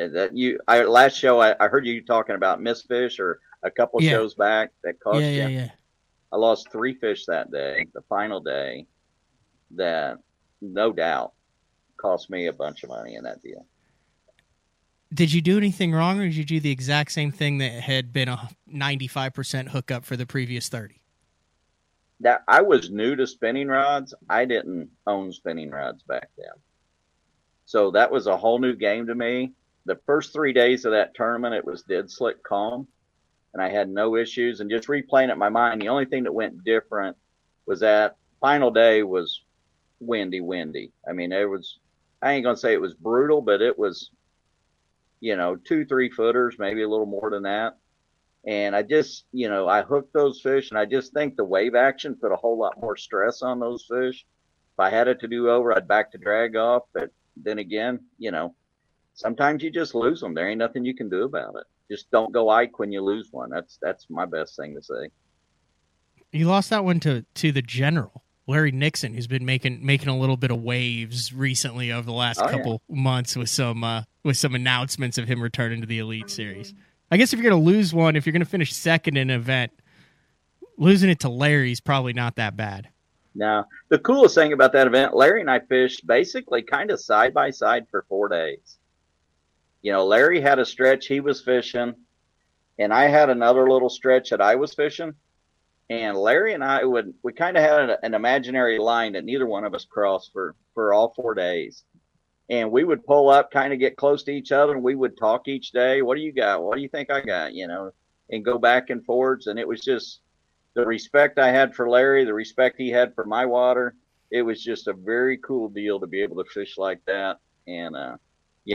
S3: that you i last show i, I heard you talking about miss fish or a couple yeah. shows back that cost
S1: yeah,
S3: you
S1: yeah, yeah.
S3: i lost three fish that day the final day that no doubt cost me a bunch of money in that deal.
S1: Did you do anything wrong, or did you do the exact same thing that had been a ninety-five percent hookup for the previous thirty?
S3: That I was new to spinning rods. I didn't own spinning rods back then, so that was a whole new game to me. The first three days of that tournament, it was dead slick calm, and I had no issues. And just replaying it in my mind, the only thing that went different was that final day was windy, windy. I mean, it was. I ain't gonna say it was brutal, but it was, you know, two, three footers, maybe a little more than that. And I just, you know, I hooked those fish, and I just think the wave action put a whole lot more stress on those fish. If I had it to do over, I'd back to drag off. But then again, you know, sometimes you just lose them. There ain't nothing you can do about it. Just don't go Ike when you lose one. That's that's my best thing to say.
S1: You lost that one to to the general. Larry Nixon, who's been making making a little bit of waves recently over the last oh, couple yeah. months with some uh, with some announcements of him returning to the Elite Series. I guess if you're going to lose one, if you're going to finish second in an event, losing it to Larry's probably not that bad.
S3: Now, the coolest thing about that event, Larry and I fished basically kind of side by side for four days. You know, Larry had a stretch he was fishing, and I had another little stretch that I was fishing. And Larry and I would we kind of had an, imaginary line that neither one of us crossed for for all four days. And we would pull up, kind of get close to each other, and we would talk each day. What do you got? What do you think I got? You know, and go back and forwards. And it was just the respect I had for Larry, the respect he had for my water. It was just a very cool deal to be able to fish like that. And uh,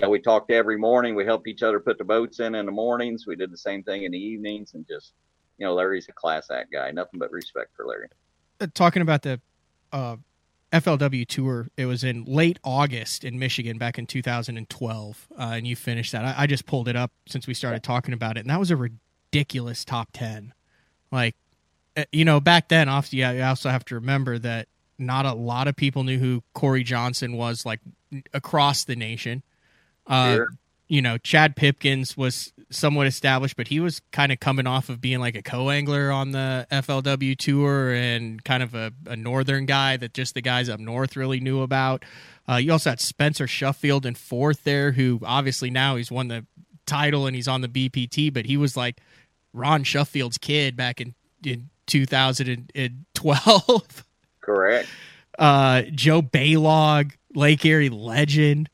S3: know, we talked every morning. We helped each other put the boats in in the mornings. We did the same thing in the evenings, and just you know, Larry's a class act guy. Nothing but respect for Larry.
S1: Uh, talking about the uh, FLW tour, it was in late August in Michigan back in 2012, uh, and you finished that. I, I, just pulled it up since we started talking about it, and that was a ridiculous top 10. Like, uh, you know, back then, obviously, you also have to remember that not a lot of people knew who Corey Johnson was, like across the nation. Uh, sure. You know, Chad Pipkens was somewhat established, but he was kind of coming off of being like a co-angler on the FLW tour and kind of a, a northern guy that just the guys up north really knew about. Uh, you also had Spencer Shuffield in fourth there, who obviously now he's won the title and he's on the BPT, but he was like Ron Shuffield's kid back in, in 2012.
S3: Correct.
S1: Uh, Joe Balog, Lake Erie legend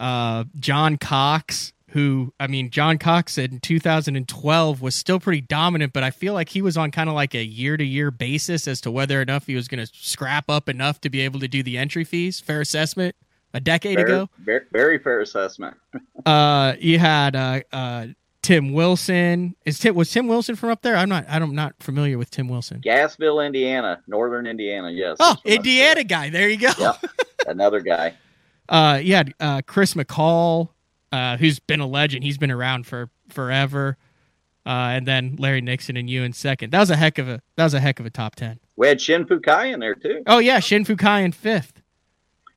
S1: uh, John Cox, who I mean, John Cox in 2012 was still pretty dominant, but I feel like he was on kind of like a year to year basis as to whether or not he was going to scrap up enough to be able to do the entry fees. Fair assessment. A decade ago,
S3: very, very fair assessment.
S1: uh, you had uh, uh, Tim Wilson. Is Tim was Tim Wilson from up there? I'm not. I'm not familiar with Tim Wilson.
S3: Gassville, Indiana, northern Indiana. Yes.
S1: Oh, Indiana guy. There you go.
S3: Another guy.
S1: Uh, yeah, uh, Chris McCall, uh, who's been a legend. He's been around for forever. Uh, and then Larry Nixon and you in second. That was a heck of a that was a heck of a top ten.
S3: We had Shin Fukae in there too.
S1: Oh yeah, Shin Fukae in fifth.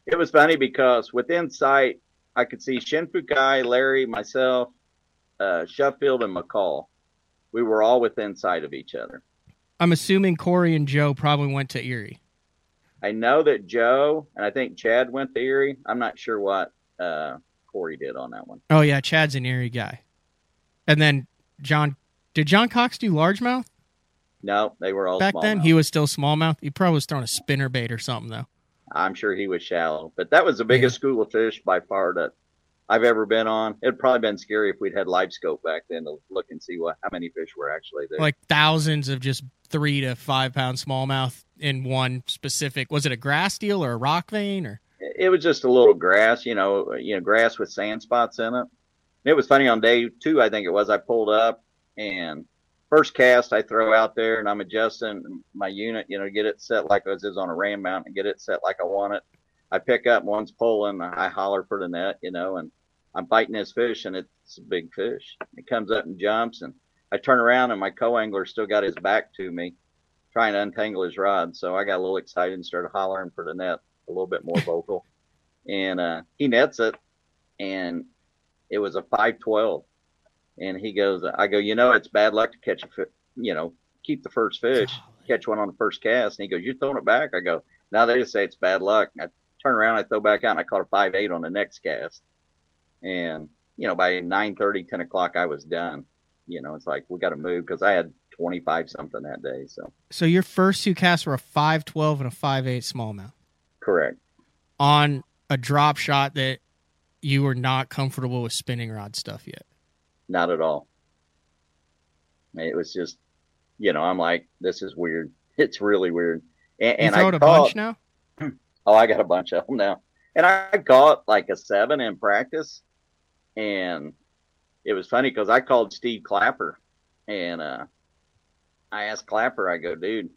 S3: It was funny because within sight, I could see Shin Fukae, Larry, myself, uh, Shuffield, and McCall. We were all within sight of each other.
S1: I'm assuming Corey and Joe probably went to Erie.
S3: I know that Joe and I think Chad went to Erie. I'm not sure what uh, Corey did on that one.
S1: Oh yeah, Chad's an Erie guy. And then John, did John Cox do largemouth?
S3: No, they were all
S1: back then. He was still smallmouth. He probably was throwing a spinner bait or something though.
S3: I'm sure he was shallow, but that was the biggest yeah. school of fish by far that I've ever been on. It'd probably been scary if we'd had live scope back then to look and see what how many fish were actually there.
S1: Like thousands of just three to five pound smallmouth in one specific. Was it a grass deal or a rock vein or?
S3: It was just a little grass, you know, you know, grass with sand spots in it. It was funny on day two, I think it was. I pulled up and first cast I throw out there and I'm adjusting my unit, you know, get it set like it was on a ram mount and get it set like I want it. I pick up one's pulling, I holler for the net, you know, and I'm biting this fish and it's a big fish. It comes up and jumps and I turn around and my co-angler still got his back to me, trying to untangle his rod. So I got a little excited and started hollering for the net a little bit more vocal. and uh, he nets it, and it was a 512. And he goes, I go, you know, it's bad luck to catch a, fish, you know, keep the first fish, catch one on the first cast. And he goes, you're throwing it back. I go, now they just say it's bad luck. I turn around, I throw back out, and I caught a five eight on the next cast. And you know, by 9 30, 10 o'clock, I was done. You know, it's like we got to move because I had 25 something that day. So,
S1: so your first two casts were a 512 and a 5 8 smallmouth.
S3: Correct.
S1: On a drop shot that you were not comfortable with spinning rod stuff yet.
S3: Not at all. It was just, you know, I'm like, this is weird. It's really weird. And, and
S1: you throw
S3: I
S1: a bunch now.
S3: Oh, I got a bunch of them now. And I caught like a seven in practice. And it was funny because I called Steve Clapper and uh, I asked Clapper, I go, dude,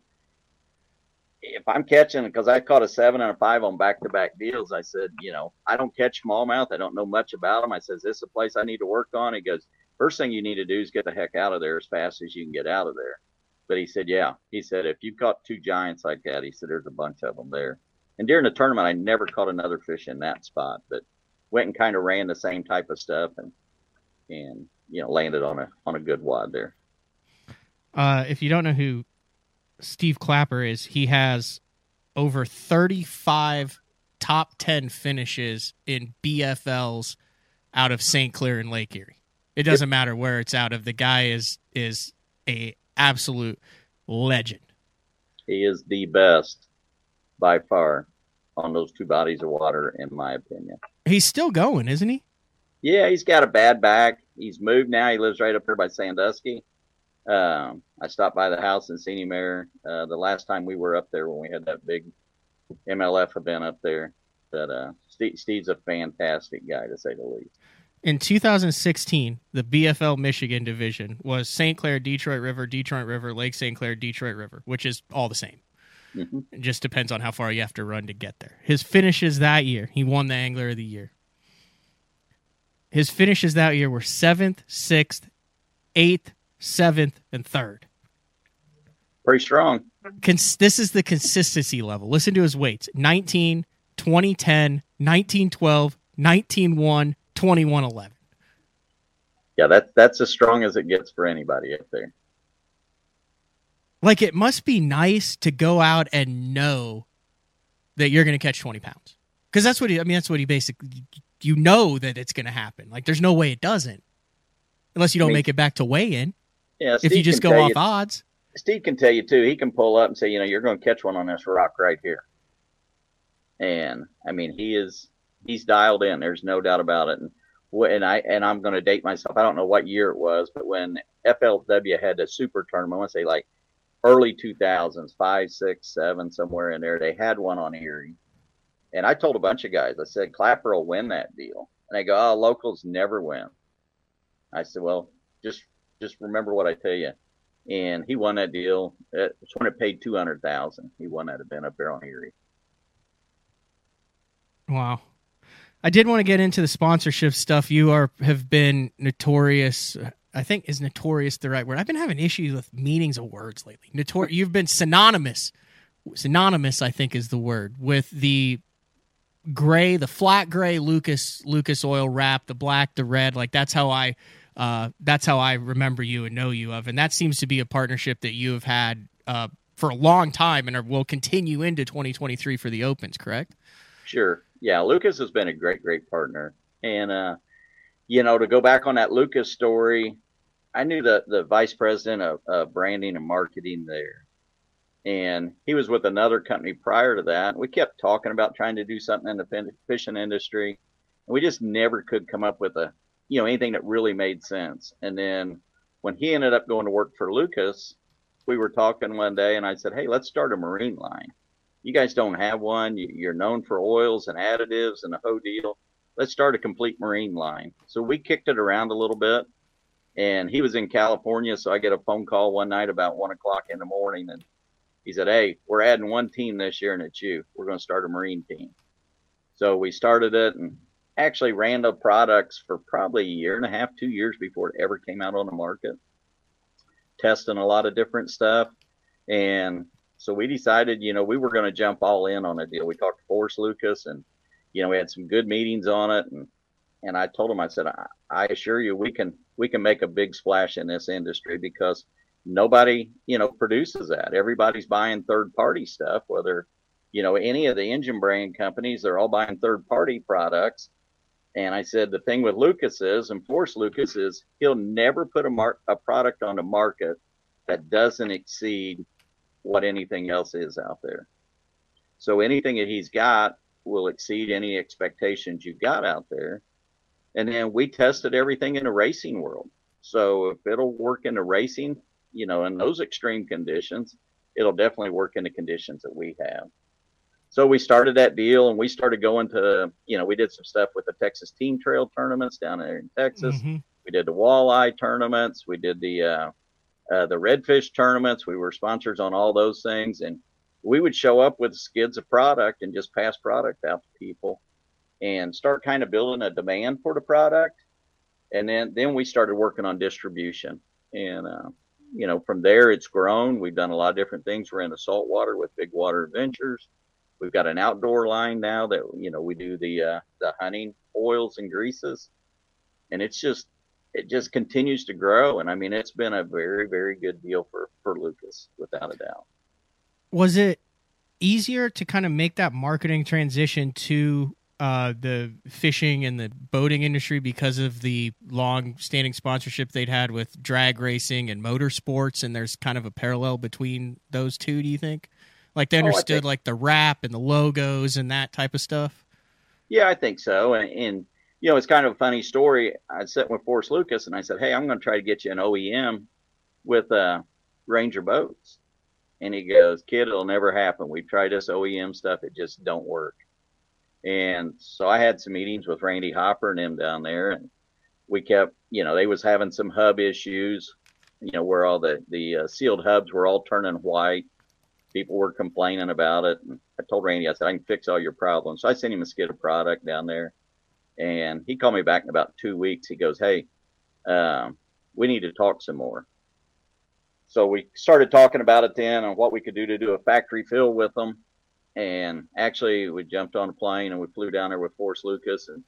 S3: if I'm catching, because I caught a seven and a five on back to back deals, I said, you know, I don't catch smallmouth. I don't know much about them. I says, this is a place I need to work on. He goes, first thing you need to do is get the heck out of there as fast as you can get out of there. But he said, yeah. He said, if you've caught two giants like that, he said, there's a bunch of them there. And during the tournament, I never caught another fish in that spot, but went and kind of ran the same type of stuff and, and, you know, landed on a, on a good wad there.
S1: Uh, if you don't know who Steve Clapper is, he has over 35 top 10 finishes in BFLs out of St. Clair and Lake Erie. It doesn't yep. matter where it's out of. The guy is is a absolute legend.
S3: He is the best by far on those two bodies of water, in my opinion.
S1: He's still going, isn't he?
S3: Yeah, he's got a bad back. He's moved now. He lives right up there by Sandusky. Um, I stopped by the house and seen him there uh, the last time we were up there when we had that big MLF event up there. But uh, Steve, Steve's a fantastic guy to say the least.
S1: In 2016, the BFL Michigan division was St. Clair, Detroit River, Detroit River, Lake St. Clair, Detroit River, which is all the same. Mm-hmm. It just depends on how far you have to run to get there. His finishes that year, he won the Angler of the Year. His finishes that year were seventh, sixth, eighth, seventh, and third.
S3: Pretty strong.
S1: Cons- this is the consistency level. Listen to his weights 19, 2010, 1912, 1901, 2111.
S3: Yeah, that, that's as strong as it gets for anybody up there.
S1: Like, it must be nice to go out and know that you're going to catch 20 pounds. Because that's what he, I mean, that's what he basically, you know that it's going to happen. Like, there's no way it doesn't. Unless you don't I mean, make it back to weigh in.
S3: Yeah,
S1: if you just go off you, odds.
S3: Steve can tell you too. He can pull up and say, you know, you're going to catch one on this rock right here. And I mean, he is he's dialed in. There's no doubt about it. And and I and I'm going to date myself. I don't know what year it was, but when FLW had a super tournament, I want to say like early 2000s, five, six, seven, somewhere in there, they had one on Erie. And I told a bunch of guys, I said, Clapper will win that deal. And they go, oh, locals never win. I said, well, just just remember what I tell you. And he won that deal. Uh, it's when it paid two hundred thousand. He won that event up there on Erie.
S1: Wow. I did want to get into the sponsorship stuff. You are have been notorious. I think is notorious the right word. I've been having issues with meanings of words lately. Notor- you've been synonymous. Synonymous, I think, is the word with the gray, the flat gray Lucas Lucas oil wrap, the black, the red. Like that's how I uh, that's how I remember you and know you of, and that seems to be a partnership that you have had uh, for a long time and are, will continue into 2023 for the Opens. Correct?
S3: Sure. Yeah, Lucas has been a great, great partner, and uh, you know, to go back on that Lucas story, I knew the the vice president of, of branding and marketing there, and he was with another company prior to that. We kept talking about trying to do something in the fishing industry. And we just never could come up with a you know, anything that really made sense. And then when he ended up going to work for Lucas, we were talking one day and I said, Hey, let's start a marine line. You guys don't have one. You're known for oils and additives and the whole deal. Let's start a complete marine line. So we kicked it around a little bit and he was in California. So I get a phone call one night about one o'clock in the morning and he said, Hey, we're adding one team this year and it's you. We're going to start a marine team. So we started it and actually ran the products for probably a year and a half, two years before it ever came out on the market, testing a lot of different stuff. And so we decided, you know, we were going to jump all in on a deal. We talked to Forrest Lucas and, you know, we had some good meetings on it. And, and I told him, I said, I, I assure you, we can, we can make a big splash in this industry because nobody, you know, produces that. Everybody's buying third party stuff, whether, you know, any of the engine brand companies, they're all buying third party products and I said the thing with Lucas is, and Forrest Lucas is, he'll never put a a product on the market that doesn't exceed what anything else is out there. So anything that he's got will exceed any expectations you've got out there. And then we tested everything in the racing world. So if it'll work in the racing, you know, in those extreme conditions, it'll definitely work in the conditions that we have. So we started that deal and we started going to, you know, we did some stuff with the Texas Team Trail tournaments down there in Texas. Mm-hmm. We did the walleye tournaments. We did the, uh, uh, the redfish tournaments. We were sponsors on all those things. And we would show up with skids of product and just pass product out to people and start kind of building a demand for the product. And then, then we started working on distribution. And, uh, you know, from there it's grown. We've done a lot of different things. We're in the saltwater with Big Water Adventures. We've got an outdoor line now that you know we do the uh, the hunting oils and greases, and it's just it just continues to grow. And I mean, it's been a very very good deal for for Lucas without a doubt.
S1: Was it easier to kind of make that marketing transition to uh, the fishing and the boating industry because of the long standing sponsorship they'd had with drag racing and motorsports and there's kind of a parallel between those two do you think like they understood oh, think, like the wrap and the logos and that type of stuff?
S3: Yeah i think so. And, and you know it's kind of a funny story. I sat with forrest lucas and i said hey i'm going to try to get you an oem with uh, ranger boats. And he goes kid it'll never happen. We've tried this oem stuff. It just don't work. And so I had some meetings with Randy Hopper and him down there, and we kept, you know, they was having some hub issues, you know, where all the the uh, sealed hubs were all turning white. People were complaining about it. And I told Randy, I said, I can fix all your problems. So I sent him a skid of product down there, and he called me back in about two weeks. He goes, Hey, um, we need to talk some more. So we started talking about it then and what we could do to do a factory fill with them and actually, we jumped on a plane and we flew down there with Forrest Lucas. And,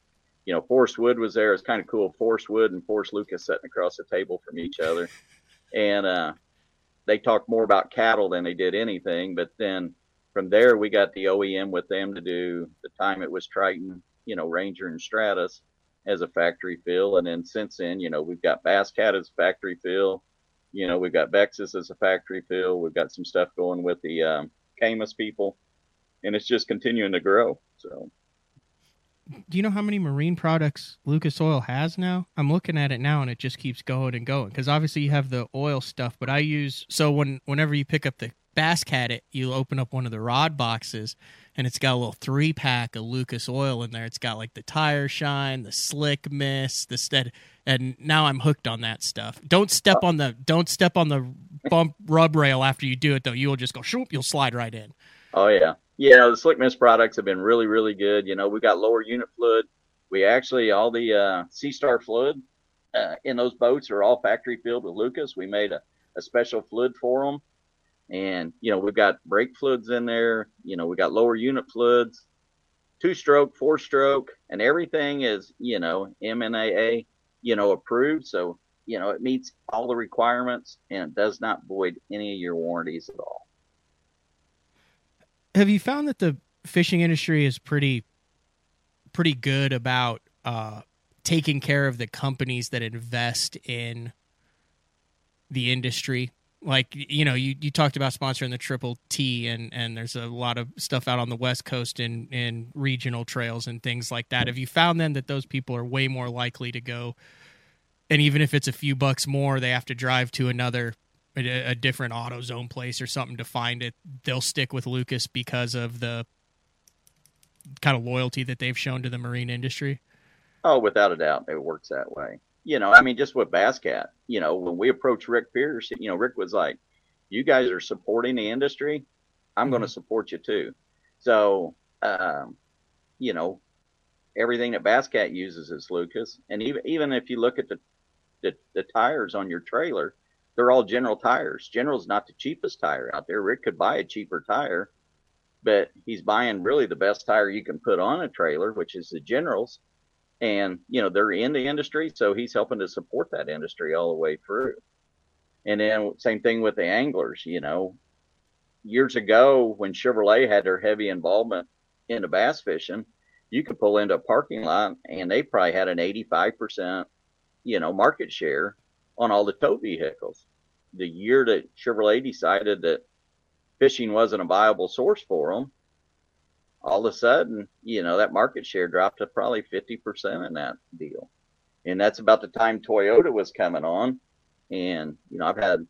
S3: you know, Forrest Wood was there. It's kind of cool. Forrest Wood and Forrest Lucas sitting across the table from each other. And uh, they talked more about cattle than they did anything. But then from there, we got the OEM with them to do the time it was Triton, you know, Ranger and Stratos as a factory fill. And then since then, you know, we've got Bass Cat as a factory fill. You know, we've got Vexus as a factory fill. We've got some stuff going with the um, Caymas people and it's just continuing to grow. So,
S1: do you know how many marine products Lucas Oil has now? I'm looking at it now, and it just keeps going and going. Because obviously you have the oil stuff, but I use so when whenever you pick up the Bass Cat, it you open up one of the rod boxes, and it's got a little three pack of Lucas Oil in there. It's got like the tire shine, the slick mist, the stead, and now I'm hooked on that stuff. Don't step on the don't step on the bump rub rail after you do it though. You'll just go shoop. You'll slide right in.
S3: Oh yeah, yeah, the Slick Mist products have been really, really good. You know, we got lower unit fluid. We actually all the uh, Sea Star fluid uh, in those boats are all factory filled with Lucas. We made a, a special fluid for them, and you know we've got brake fluids in there. You know we got lower unit fluids, two stroke, four stroke, and everything is you know NMMA you know approved. So you know it meets all the requirements and it does not void any of your warranties at all
S1: have you found that the fishing industry is pretty pretty good about uh, taking care of the companies that invest in the industry? Like you know, you, you talked about sponsoring the Triple T, and and there's a lot of stuff out on the West Coast in in regional trails and things like that. Have you found then that those people are way more likely to go? And even if it's a few bucks more, they have to drive to another a, a different AutoZone place or something to find it, they'll stick with Lucas because of the kind of loyalty that they've shown to the marine industry.
S3: Oh, without a doubt, it works that way. You know, I mean, just with Basscat, you know, when we approached Rick Pierce, you know, Rick was like, "You guys are supporting the industry. I'm mm-hmm. going to support you too." So, um, you know, everything that Basscat uses is Lucas, and even even if you look at the the, the tires on your trailer, they're all General tires. General's not the cheapest tire out there. Rick could buy a cheaper tire, but he's buying really the best tire you can put on a trailer, which is the Generals. And, you know, they're in the industry, so he's helping to support that industry all the way through. And then same thing with the anglers, you know. Years ago, when Chevrolet had their heavy involvement into bass fishing, you could pull into a parking lot and they probably had an 85%, you know, market share on all the tow vehicles. The year that Chevrolet decided that fishing wasn't a viable source for them, all of a sudden, you know, that market share dropped to probably 50% in that deal. And that's about the time Toyota was coming on. And, you know, I've had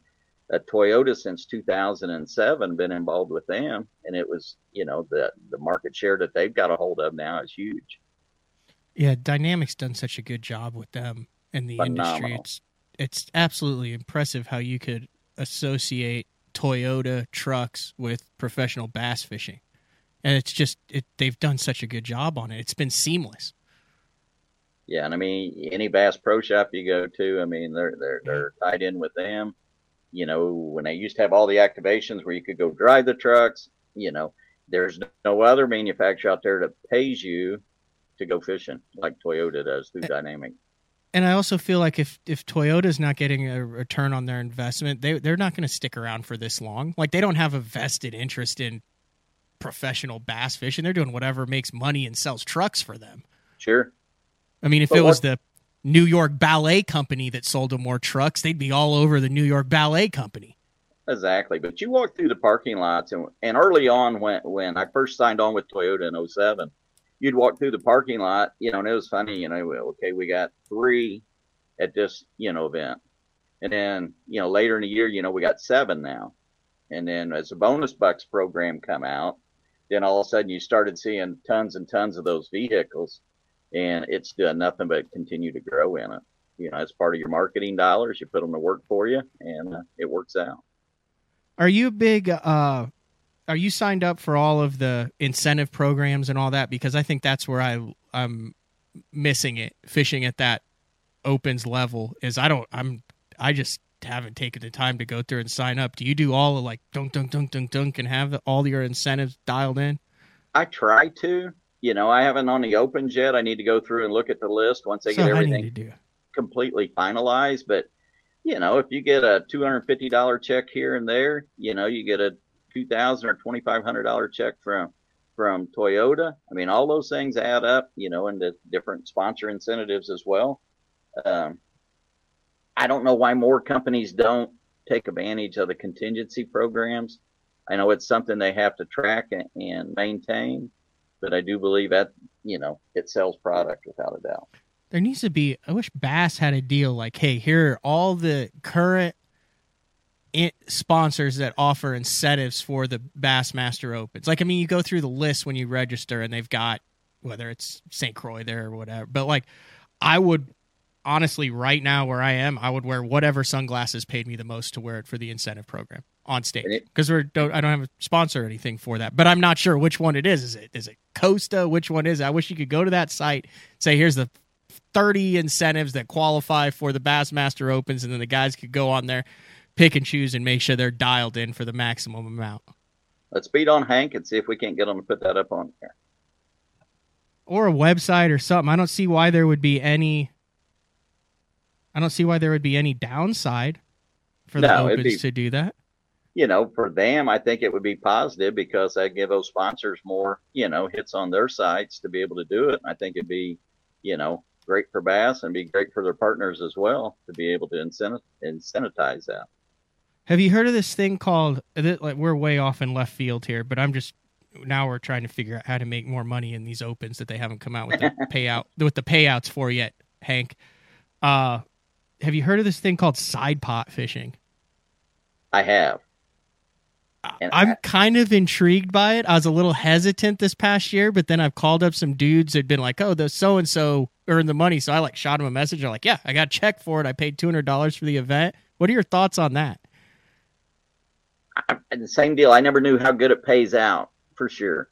S3: a Toyota since 2007 been involved with them, and it was you know the the market share that they've got a hold of now is huge.
S1: Yeah, Dynamics done such a good job with them in the Phenomenal. industry. It's it's absolutely impressive how you could associate Toyota trucks with professional bass fishing, and it's just it, they've done such a good job on it. It's been seamless.
S3: Yeah, and I mean any Bass Pro Shop you go to, I mean they're they're they're tied in with them you know, when they used to have all the activations where you could go drive the trucks, you know, there's no other manufacturer out there that pays you to go fishing like Toyota does through Dynamic.
S1: And I also feel like if if Toyota's not getting a return on their investment, they they're not going to stick around for this long. Like they don't have a vested interest in professional bass fishing. They're doing whatever makes money and sells trucks for them.
S3: Sure.
S1: I mean, if but it was the New York Ballet Company that sold them more trucks, they'd be all over the New York Ballet Company.
S3: Exactly. But you walk through the parking lots, and, and early on, when, when I first signed on with Toyota in 07, you'd walk through the parking lot, you know, and it was funny, you know, okay, we got three at this, you know, event. And then, you know, later in the year, you know, we got seven now. And then as the bonus bucks program come out, then all of a sudden you started seeing tons and tons of those vehicles and it's done nothing but continue to grow in it. You know, it's part of your marketing dollars. You put them to work for you, and uh, it works out.
S1: Are you big? Uh, are you signed up for all of the incentive programs and all that? Because I think that's where I I'm missing it. Fishing at that opens level is I don't I'm I just haven't taken the time to go through and sign up. Do you do all of like dunk dunk dunk dunk dunk and have all your incentives dialed in?
S3: I try to you know, I haven't on the opens yet. I need to go through and look at the list once I so get everything completely finalized. But you know, if you get a two hundred fifty dollar check here and there, you know, you get a two thousand or twenty five hundred dollar check from from Toyota. I mean, all those things add up, you know, into different sponsor incentives as well. Um, I don't know why more companies don't take advantage of the contingency programs. I know it's something they have to track and maintain, but I do believe that you know it sells product without a doubt.
S1: There needs to be. I wish Bass had a deal like, hey, here are all the current sponsors that offer incentives for the Bassmaster Opens. Like, I mean, you go through the list when you register, and they've got whether it's St. Croix there or whatever. But like, I would honestly, right now where I am, I would wear whatever sunglasses paid me the most to wear it for the incentive program on stage because we're don't, I don't have a sponsor or anything for that. But I'm not sure which one it is. Is it is it Costa? Which one is it? I wish you could go to that site, say here's the 30 incentives that qualify for the Bassmaster Opens, and then the guys could go on there, pick and choose, and make sure they're dialed in for the maximum amount.
S3: Let's beat on Hank and see if we can't get him to put that up on there.
S1: Or a website or something. I don't see why there would be any. I don't see why there would be any downside for the no, opens be, to do that
S3: you know, for them, I think it would be positive because that give those sponsors more, you know, hits on their sites to be able to do it. And I think it'd be, you know, great for Bass and be great for their partners as well to be able to incent- incentivize that.
S1: Have you heard of this thing called? Like we're way off in left field here, but I'm just now we're trying to figure out how to make more money in these opens that they haven't come out with the payout with the payouts for yet. Hank, uh, have you heard of this thing called side pot fishing?
S3: I have.
S1: And I'm I, kind of intrigued by it. I was a little hesitant this past year, but then I've called up some dudes that'd been like, "Oh, the so and so earned the money," so I like shot them a message. They're like, "Yeah, I got a check for it. I paid two hundred dollars for the event." What are your thoughts on that?
S3: I, the same deal. I never knew how good it pays out for sure.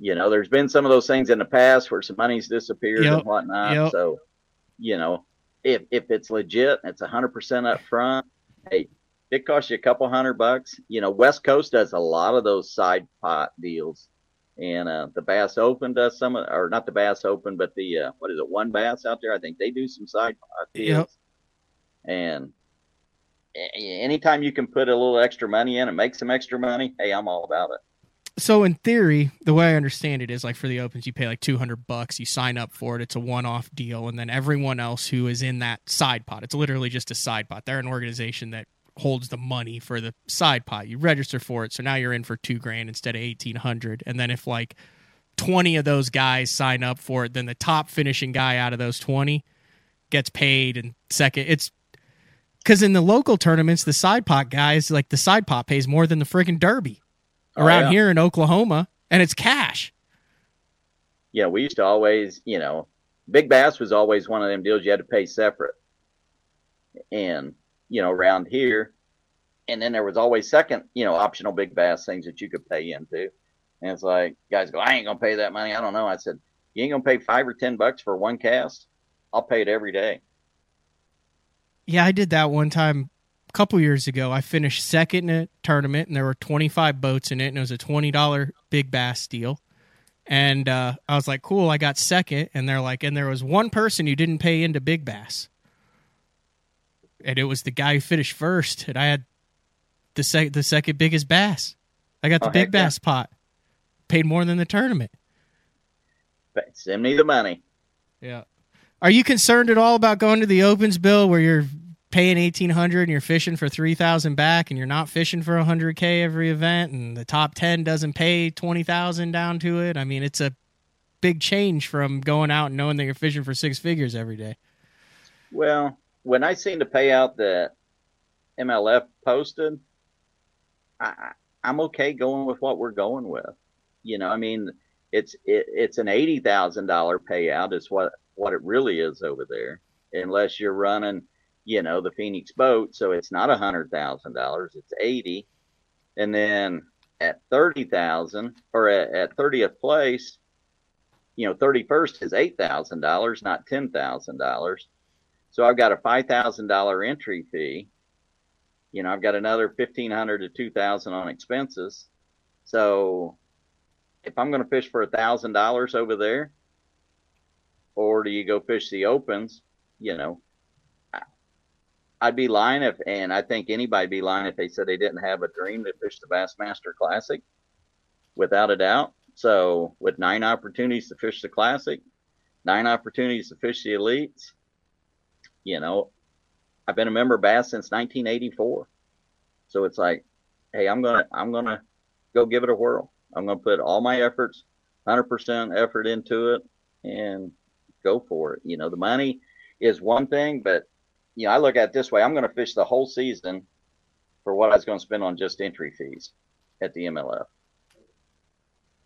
S3: You know, there's been some of those things in the past where some money's disappeared yep. and whatnot. Yep. So, you know, if if it's legit, it's hundred percent up front. Hey, it costs you a couple hundred bucks. You know, West Coast does a lot of those side pot deals, and uh, the Bass Open does some, or not the Bass Open, but the uh, what is it, WON Bass out there? I think they do some side pot deals. Yep. And anytime you can put a little extra money in and make some extra money, hey, I'm all about it.
S1: So in theory, the way I understand it is like for the opens, you pay like two hundred bucks, you sign up for it, it's a one-off deal, and then everyone else who is in that side pot, it's literally just a side pot. They're an organization that holds the money for the side pot. You register for it, so now you're in for two grand instead of eighteen hundred. And then if like twenty of those guys sign up for it, then the top finishing guy out of those twenty gets paid. And second, it's Because in the local tournaments, the side pot guys, like the side pot pays more than the friggin' derby oh, around
S3: Oh, yeah.
S1: here in Oklahoma, and it's cash.
S3: Yeah, we used to always, you know, big bass was always one of them deals you had to pay separate. And, you know, around here, and then there was always second, you know, optional big bass things that you could pay into. And it's like guys go, I ain't gonna pay that money. I don't know. I said, You ain't gonna pay five or ten bucks for one cast? I'll pay it every day.
S1: Yeah, I did that one time a couple years ago. I finished second in a tournament, and there were 25 boats in it, and it was a $20 big bass deal. And uh, I was like, cool, I got second. And they're like, and there was one person who didn't pay into big bass. And it was the guy who finished first. And I had the, sec- the second biggest bass. I got the
S3: Oh,
S1: big
S3: heck yeah.
S1: bass pot. Paid more than the tournament.
S3: Send me the money.
S1: Yeah. Are you concerned at all about going to the opens, Bill, where you're paying eighteen hundred and you're fishing for three thousand back, and you're not fishing for hundred k every event, and the top ten doesn't pay twenty thousand down to it? I mean, it's a big change from going out and knowing that you're fishing for six figures every day.
S3: Well, when I seen the payout that MLF posted, I, I'm okay going with what we're going with. You know, I mean, it's it, it's an eighty thousand dollar payout is what what it really is over there, unless you're running, you know, the Phoenix boat, so it's not a hundred thousand dollars, it's eighty, and then at thirty thousand or at, thirtieth place, you know, thirty first is eight thousand dollars, not ten thousand dollars. So I've got a five thousand dollar entry fee. You know, I've got another fifteen hundred to two thousand on expenses. So if I'm going to fish for a thousand dollars over there, or do you go fish the opens? You know, I'd be lying if, and I think anybody'd be lying if they said they didn't have a dream to fish the Bassmaster Classic, without a doubt. So with nine opportunities to fish the Classic, nine opportunities to fish the Elites, you know, I've been a member of Bass since 1984. So it's like, hey, I'm gonna I'm gonna go give it a whirl. I'm gonna put all my efforts, 100% effort into it, and go for it. You know, the money is one thing, but you know, I look at it this way: I'm gonna fish the whole season for what I was gonna spend on just entry fees at the MLF.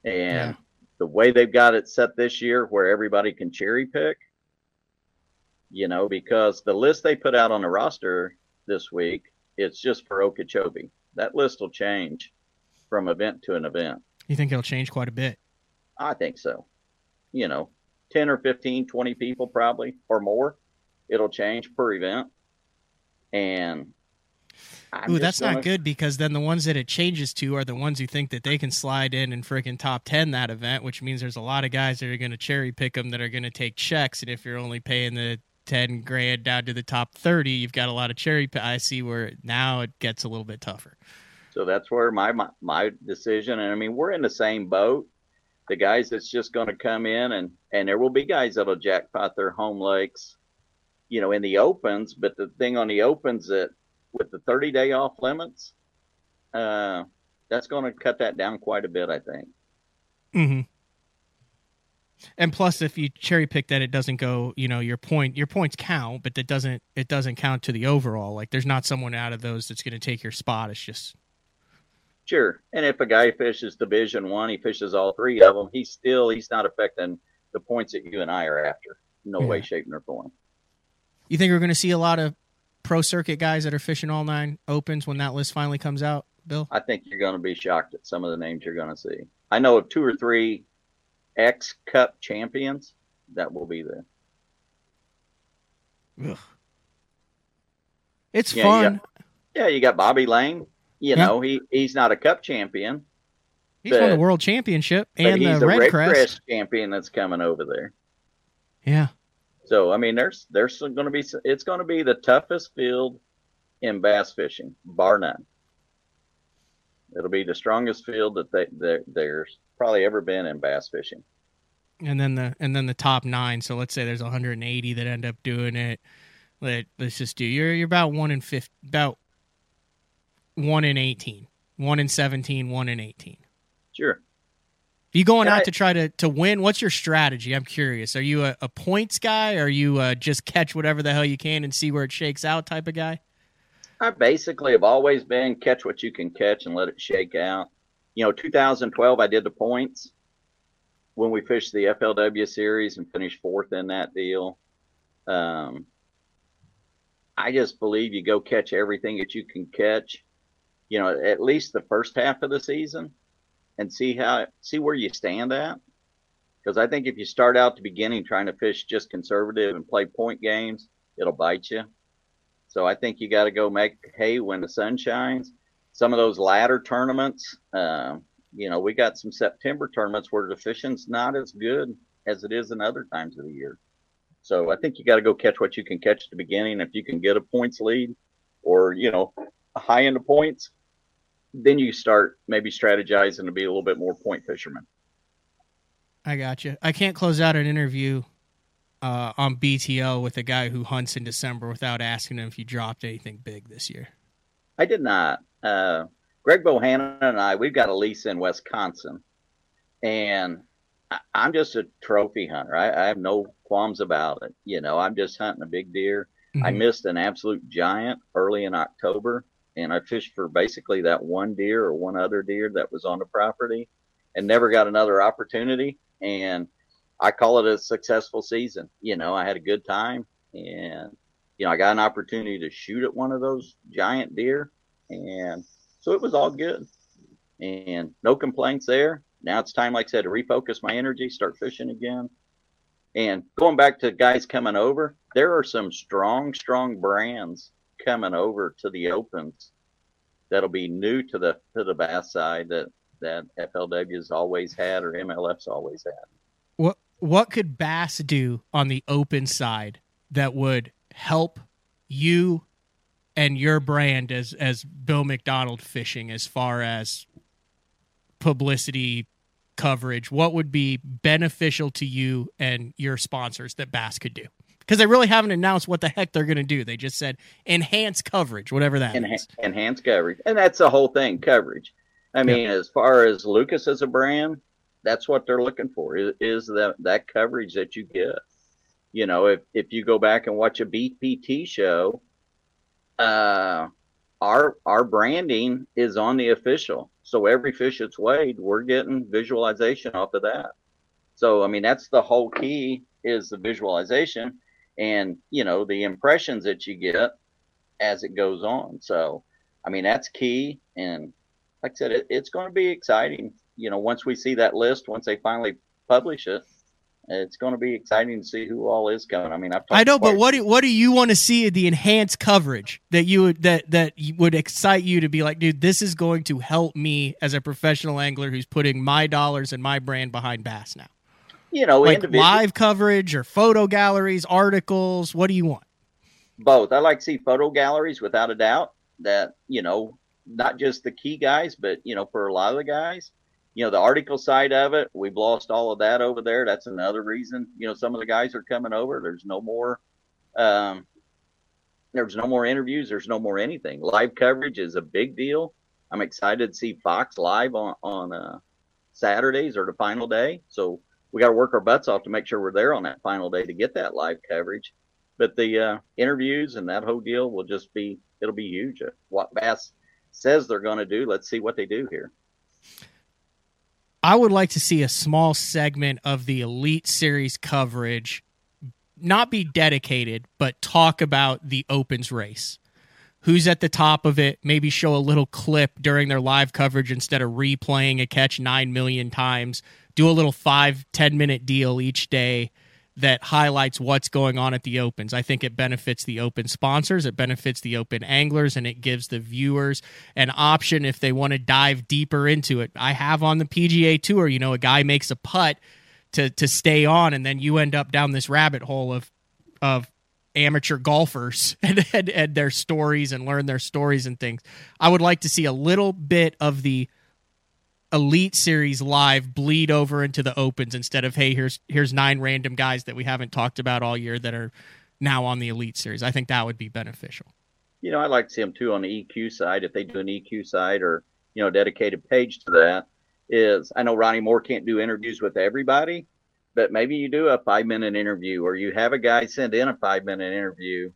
S3: And
S1: Yeah.
S3: the way they've got it set this year, where everybody can cherry pick, you know, because the list they put out on the roster this week, it's just for Okeechobee. That list will change from event to an event.
S1: You think it'll change quite a bit?
S3: I think so. You know, 10 or 15, 20 people probably or more. It'll change per event. And I'm
S1: Ooh, that's
S3: gonna-
S1: not good because then the ones that it changes to are the ones who think that they can slide in and freaking top 10 that event, which means there's a lot of guys that are going to cherry pick them that are going to take checks. And if you're only paying the 10 grand down to the top 30, you've got a lot of cherry. P- I see where now it gets a little bit tougher.
S3: So that's where my, my my decision. And I mean, we're in the same boat. The guys that's just going to come in and and there will be guys that'll jackpot their home lakes, you know, in the opens. But the thing on the opens that with the 30 day off limits, uh, that's going to cut that down quite a bit. I think.
S1: Mm-hmm. And plus, if you cherry pick that, it doesn't go. You know, your point, your points count, but that doesn't. It doesn't count to the overall. Like, there's not someone out of those that's going to take your spot. It's just
S3: Sure. And if a guy fishes Division One, he fishes all three of them. He's still he's not affecting the points that you and I are after. No way,
S1: Yeah.
S3: shape, nor form.
S1: You think we're going to see a lot of pro circuit guys that are fishing all nine opens when that list finally comes out, Bill?
S3: I think you're going to be shocked at some of the names you're going to see. I know of two or three X Cup champions that will be there.
S1: It's
S3: Yeah, you
S1: fun.
S3: got- Yeah, you got Bobby Lane. You
S1: Yeah.
S3: know, he he's not a Cup champion,
S1: He's won the world championship and
S3: he's
S1: the
S3: a
S1: Red, Crest.
S3: Crest champion that's coming over there.
S1: Yeah,
S3: So I mean, there's there's going to be it's going to be the toughest field in bass fishing, bar none. It'll be the strongest field that they, there there's probably ever been in bass fishing.
S1: and then the and then the top nine. So let's say there's 180 that end up doing it. Let let's just do you're you're about one in fifth about one in 18, one in 17, one in 18.
S3: Sure.
S1: If you going out
S3: I-
S1: to try to, to win? What's your strategy? I'm curious. Are you a, a points guy? Are you uh just catch whatever the hell you can and see where it shakes out type of guy?
S3: I basically have always been catch what you can catch and let it shake out. You know, 2012, I did the points when we fished the FLW series and finished fourth in that deal. Um, I just believe you go catch everything that you can catch, you know, at least the first half of the season and see how, see where you stand at. Because I think if you start out the beginning trying to fish just conservative and play point games, it'll bite you. So I think you got to go make hay when the sun shines. Some of those ladder tournaments, uh, you know, we got some September tournaments where the fishing's not as good as it is in other times of the year. So I think you got to go catch what you can catch at the beginning. If you can get a points lead or, you know, high end of points, then you start maybe strategizing to be a little bit more point fisherman.
S1: I got you. I can't close out an interview uh, on BTL with a guy who hunts in December without asking him if you dropped anything big this year.
S3: I did not. Uh, Greg Bohannon and I, we've got a lease in Wisconsin, and I'm just a trophy hunter. I, I have no qualms about it. You know, I'm just hunting a big deer. Mm-hmm. I missed an absolute giant early in October, and I fished for basically that one deer or one other deer that was on the property, and never got another opportunity. And I call it a successful season. You know, I had a good time and, you know, I got an opportunity to shoot at one of those giant deer. And so it was all good and no complaints there. Now it's time, like I said, to refocus my energy, start fishing again. And going back to guys coming over, there are some strong, strong brands coming over to the opens that'll be new to the to the bass side that that FLW's always had or MLF's always had.
S1: What what could Bass do on the open side that would help you and your brand as as Bill McDonald fishing as far as publicity coverage what would be beneficial to you and your sponsors that Bass could do because they really haven't announced what the heck they're going to do they just said enhance coverage whatever that Enha- means
S3: enhance coverage and that's the whole thing coverage i mean as far as lucas as a brand that's what they're looking for is, is that that coverage that you get. You know, if if you go back and watch a BPT show, uh, our our branding is on the official. So every fish that's weighed, we're getting visualization off of that. So I mean, that's the whole key is the visualization, and you know the impressions that you get as it goes on. So I mean, that's key. And like I said, it, it's going to be exciting you know, once we see that list, once they finally publish it, it's going to be exciting to see who all is coming. I mean, I've
S1: I know, but what do what do you want to see the enhanced coverage that you would that that would excite you to be like, dude, this is going to help me as a professional angler who's putting my dollars and my brand behind bass now.
S3: You know,
S1: like live coverage or photo galleries, articles. What do you want?
S3: Both. I like to see photo galleries without a doubt. That you know, not just the key guys, but you know, for a lot of the guys, you know the article side of it we've lost all of that over there that's another reason you know some of the guys are coming over there's no more um, there's no more interviews there's no more anything live coverage is a big deal i'm excited to see fox live on on uh, saturdays or the final day so we got to work our butts off to make sure we're there on that final day to get that live coverage but the uh, interviews and that whole deal will just be it'll be huge what bass says they're going to do let's see what they do here
S1: I would like to see a small segment of the Elite Series coverage not be dedicated, but talk about the Opens race. Who's at the top of it? Maybe show a little clip during their live coverage instead of replaying a catch 9 million times. Do a little five ten minute deal each day that highlights what's going on at the opens. I think it benefits the open sponsors, it benefits the open anglers, and it gives the viewers an option if they want to dive deeper into it. I have on the PGA Tour, you know, a guy makes a putt to to stay on, and then you end up down this rabbit hole of of amateur golfers and, and, and their stories and learn their stories and things. I would like to see a little bit of the elite series live bleed over into the opens instead of hey here's here's nine random guys that we haven't talked about all year that are now on the elite series. I think that would be beneficial.
S3: You know i'd like to see them too on the eq side if they do an eq side or you know dedicated page to that is i know ronnie moore can't do interviews with everybody but maybe you do a five minute interview or you have a guy send in a five minute interview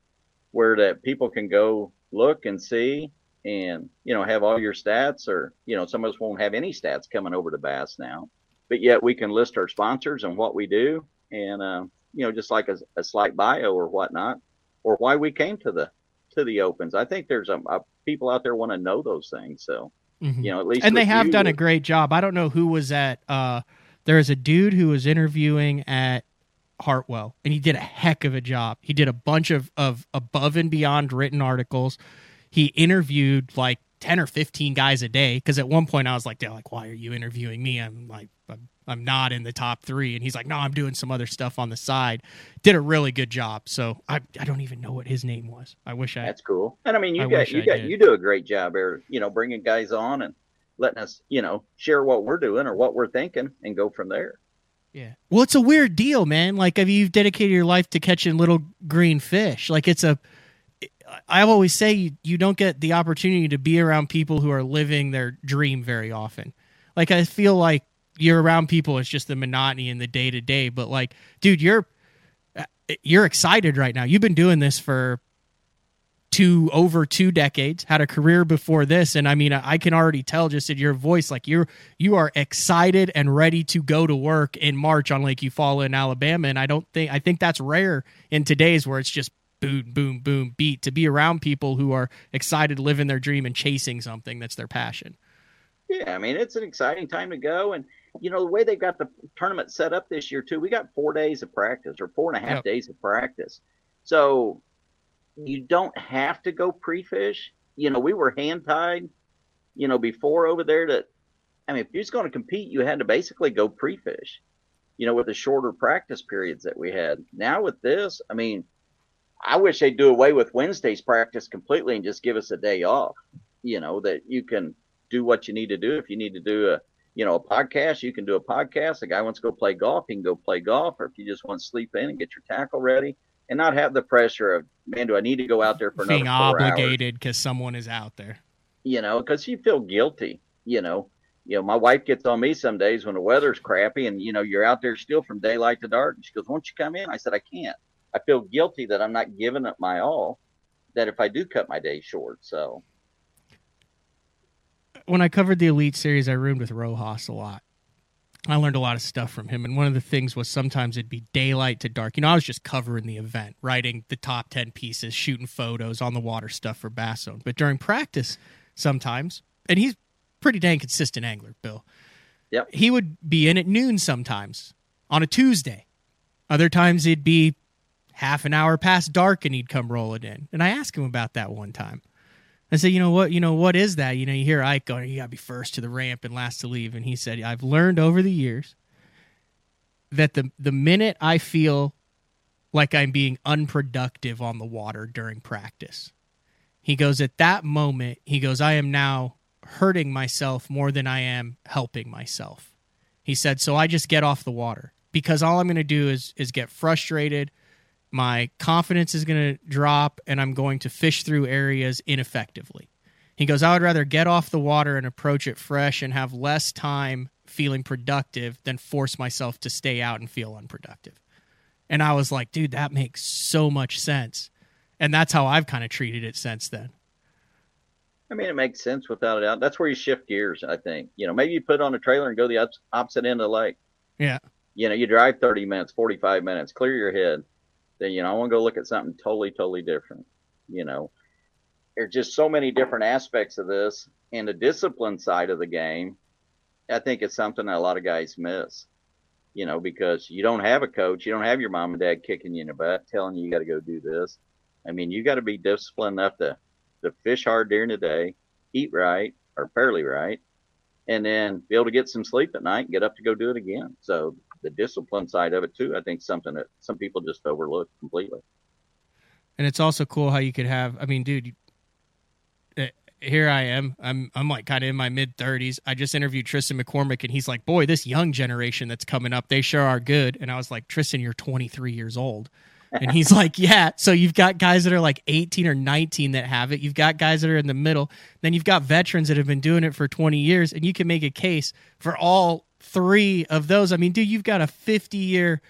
S3: where that people can go look and see and you know have all your stats or you know some of us won't have any stats coming over to bass now but yet we can list our sponsors and what we do and uh, you know just like a, a, slight bio or whatnot or why we came to the to the opens. I think there's a, a people out there want to know those things so mm-hmm. you know at least
S1: and they have you, done a great job. I don't know who was at uh there's a dude who was interviewing at hartwell and he did a heck of a job. He did a bunch of of above and beyond written articles he interviewed like 10 or 15 guys a day because at one point i was like like why are you interviewing me? I'm like I'm, I'm not in the top three. And he's like no i'm doing some other stuff on the side. Did a really good job. So i, I don't even know what his name was. I wish i
S3: that's cool. And i mean you I got you I got did. you do a great job there you know bringing guys on and letting us you know share what we're doing or what we're thinking and go from there.
S1: Yeah. Well, it's a weird deal, man. Like, if you've dedicated your life to catching little green fish, like it's a I always say you, you don't get the opportunity to be around people who are living their dream very often. Like I feel like you're around people it's just the monotony in the day to day, but like dude, you're uh, you're excited right now. You've been doing this for two over two decades had a career before this and i mean i can already tell just in your voice like you're you are excited and ready to go to work in march on lake eufaula in alabama and i don't think i think that's rare in today's where it's just boom, boom, boom beat to be around people who are excited, living their dream, and chasing something that's their passion.
S3: Yeah, I mean it's an exciting time to go, and you know the way they've got the tournament set up this year too. We got four days of practice or four and a half yep. days of practice, so you don't have to go pre-fish. You know, we were hand tied, you know, before over there. That I mean, if you're just going to compete, you had to basically go pre-fish. You know, with the shorter practice periods that we had. Now with this, I mean, I wish they'd do away with Wednesday's practice completely and just give us a day off. You know that you can do what you need to do. If you need to do a you know a podcast, you can do a podcast. A guy wants to go play golf, he can go play golf. Or if you just want to sleep in and get your tackle ready, and not have the pressure of man, do I need to go out there for
S1: being obligated because someone is out there.
S3: You know, because you feel guilty. You know, you know, my wife gets on me some days when the weather's crappy and you know you're out there still from daylight to dark. And she goes, "Won't you come in?" I said, "I can't." I feel guilty that I'm not giving it my all. That if I do cut my day short, so
S1: when I covered the Elite Series, I roomed with Rojas a lot. I learned a lot of stuff from him, and one of the things was sometimes it'd be daylight to dark. You know, I was just covering the event, writing the top ten pieces, shooting photos on the water stuff for Bass Zone. But during practice, sometimes, and he's pretty dang consistent angler, Bill.
S3: Yep.
S1: He would be in at noon sometimes on a Tuesday. Other times it'd be half an hour past dark and he'd come rolling in. And I asked him about that one time. I said, you know what, you know what is that? You know, you hear Ike going, you got to be first to the ramp and last to leave. And he said, I've learned over the years that the the minute I feel like I'm being unproductive on the water during practice, he goes, at that moment, he goes, I am now hurting myself more than I am helping myself. He said, so I just get off the water because all I'm going to do is is get frustrated my confidence is going to drop and I'm going to fish through areas ineffectively. He goes, I would rather get off the water and approach it fresh and have less time feeling productive than force myself to stay out and feel unproductive. And I was like, dude, that makes so much sense. And that's how I've kind of treated it since then.
S3: I mean, it makes sense without a doubt. That's where you shift gears, I think. You know, maybe you put on a trailer and go the opposite end of the lake.
S1: Yeah.
S3: You know, you drive 30 minutes, 45 minutes, clear your head you know I want to go look at something totally, totally different. You know, there's just so many different aspects of this, and the discipline side of the game. I think it's something that a lot of guys miss. You know, because you don't have a coach, you don't have your mom and dad kicking you in the butt, telling you you got to go do this. I mean, you got to be disciplined enough to to fish hard during the day, eat right or fairly right, and then be able to get some sleep at night and get up to go do it again. So the discipline side of it too. I think something that some people just overlook completely.
S1: And it's also cool how you could have. I mean, dude, eh, here I am. I'm I'm like kind of in my mid 30s. I just interviewed Tristan McCormick, and he's like, "Boy, this young generation that's coming up, they sure are good." And I was like, "Tristan, you're 23 years old." And he's like, "Yeah." So you've got guys that are like 18 or 19 that have it. You've got guys that are in the middle. Then you've got veterans that have been doing it for 20 years, and you can make a case for all three of those. I mean, dude, you've got a 50 year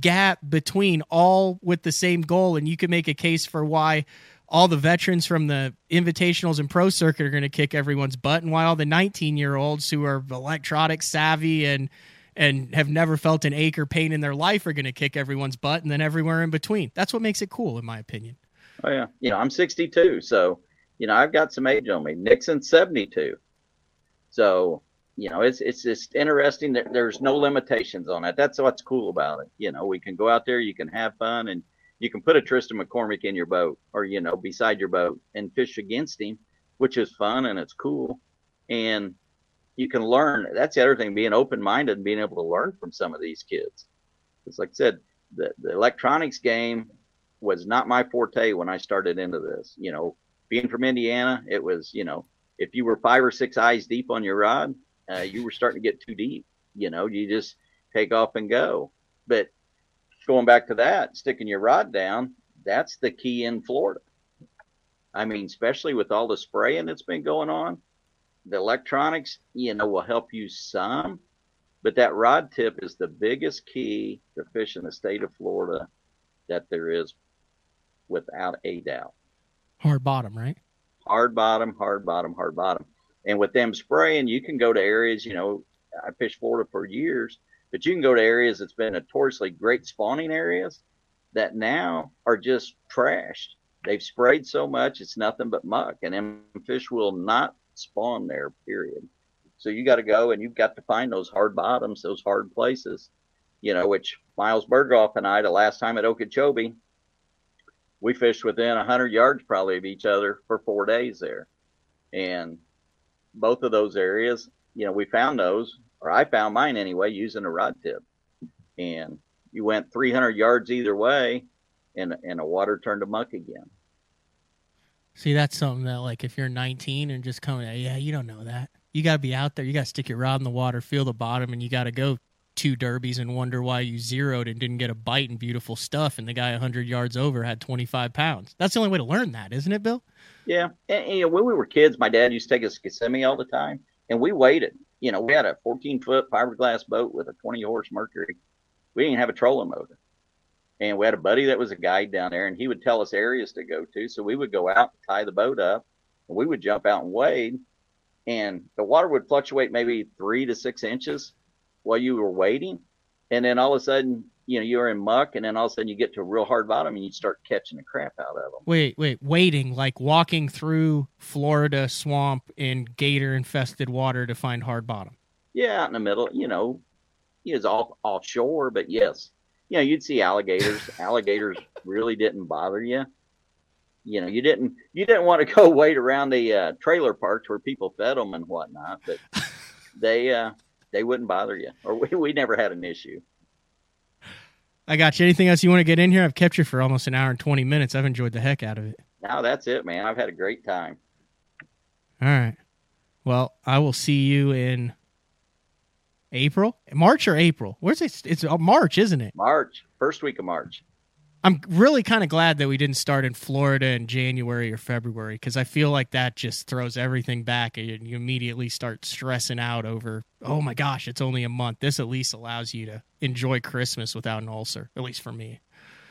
S1: gap between all with the same goal, and you can make a case for why all the veterans from the invitationals and pro circuit are going to kick everyone's butt, and why all the 19 year olds who are electronic savvy and and have never felt an ache or pain in their life are going to kick everyone's butt, and then everywhere in between. That's what makes it cool, in my opinion.
S3: Oh yeah, you know I'm 62, so you know I've got some age on me. Nixon's 72, so you know it's it's just interesting that there's no limitations on it. That's what's cool about it. You know we can go out there, you can have fun, and you can put a Tristan McCormick in your boat or you know beside your boat and fish against him, which is fun and it's cool, and you can learn. That's the other thing, being open minded and being able to learn from some of these kids. It's like I said, the, the electronics game was not my forte when I started into this. You know, being from Indiana, it was, you know, if you were five or six eyes deep on your rod, uh, you were starting to get too deep. You know, you just take off and go. But going back to that, sticking your rod down, that's the key in Florida. I mean, especially with all the spraying that's been going on, the electronics, you know, will help you some, but that rod tip is the biggest key to fish in the state of Florida that there is without a doubt.
S1: Hard bottom, right?
S3: Hard bottom, hard bottom, hard bottom. And with them spraying, you can go to areas, you know, I fished Florida for years, but you can go to areas that's been notoriously great spawning areas that now are just trashed. They've sprayed so much, it's nothing but muck, and them fish will not spawn there, period. So you got to go and you've got to find those hard bottoms, those hard places, you know, which Miles Burghoff and I, the last time at Okeechobee, we fished within 100 yards probably of each other for four days there. And both of those areas, you know, we found those, or I found mine anyway, using a rod tip. And you went 300 yards either way, and, and the water turned to muck again.
S1: See, that's something that, like, if you're 19 and just coming, yeah, you don't know that. You got to be out there. You got to stick your rod in the water, feel the bottom, and you got to go two derbies and wonder why you zeroed and didn't get a bite and beautiful stuff. And the guy 100 yards over had 25 pounds. That's the only way to learn that, isn't it, Bill?
S3: Yeah. And, and, when we were kids, my dad used to take us to Kissimmee all the time, and we waited. You know, we had a 14 foot fiberglass boat with a 20 horse Mercury. We didn't have a trolling motor. And we had a buddy that was a guide down there, and he would tell us areas to go to. So we would go out, tie the boat up, and we would jump out and wade. And the water would fluctuate maybe three to six inches while you were waiting. And then all of a sudden, you know, you're in muck, and then all of a sudden you get to a real hard bottom and you start catching the crap out of them.
S1: Wait, wait, waiting, like walking through Florida swamp in gator infested water to find hard bottom.
S3: Yeah, out in the middle, you know, it's all offshore, but yes, you know, you'd see alligators. alligators really didn't bother you. You know, you didn't you didn't want to go wait around the uh, trailer parks where people fed them and whatnot, but they uh, they wouldn't bother you, or we, we never had an issue.
S1: I got you. Anything else you want to get in here? I've kept you for almost an hour and twenty minutes. I've enjoyed the heck out of it.
S3: No, that's it, man. I've had a great time.
S1: All right. Well, I will see you in April, March or April. Where's it? It's uh, March, isn't it?
S3: March, first week of March.
S1: I'm really kind of glad that we didn't start in Florida in January or February because I feel like that just throws everything back and you immediately start stressing out over, oh my gosh, it's only a month. This at least allows you to enjoy Christmas without an ulcer, at least for me.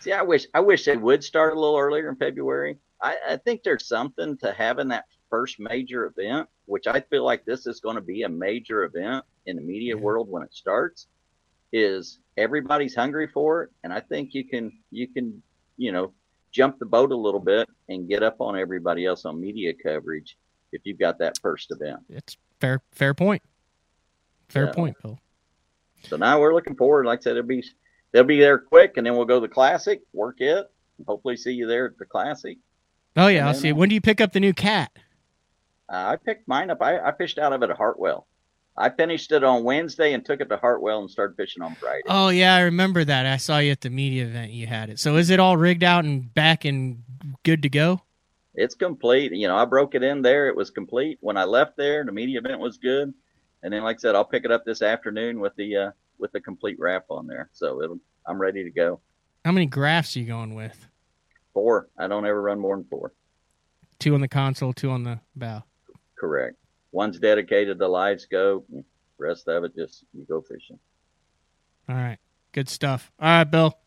S3: See, I wish I wish they would start a little earlier in February. I, I think there's something to having that first major event, which I feel like this is going to be a major event in the media world when it starts is everybody's hungry for it and i think you can you can you know jump the boat a little bit and get up on everybody else on media coverage if you've got that first event.
S1: It's fair fair point. Fair yeah. point bill.
S3: So now we're looking forward. Like i said it'll be they'll be there quick and then we'll go to the classic work it hopefully see you there at the classic.
S1: Oh yeah i'll see you. when do you pick up the new cat?
S3: Uh, i picked mine up. I, I fished out of it at hartwell I finished it on Wednesday and took it to Hartwell and started fishing on Friday.
S1: Oh yeah, I remember that. I saw you at the media event. You had it. So is it all rigged out and back and good to go?
S3: It's complete. You know, I broke it in there. It was complete when I left there. The media event was good, and then like I said, I'll pick it up this afternoon with the uh, with the complete wrap on there. So it'll, I'm ready to go.
S1: How many graphs are you going with?
S3: Four. I don't ever run more than four.
S1: Two on the console, two on the bow.
S3: Correct one's dedicated to live scope. Rest of it just you go fishing.
S1: All right, good stuff. All right, Bill.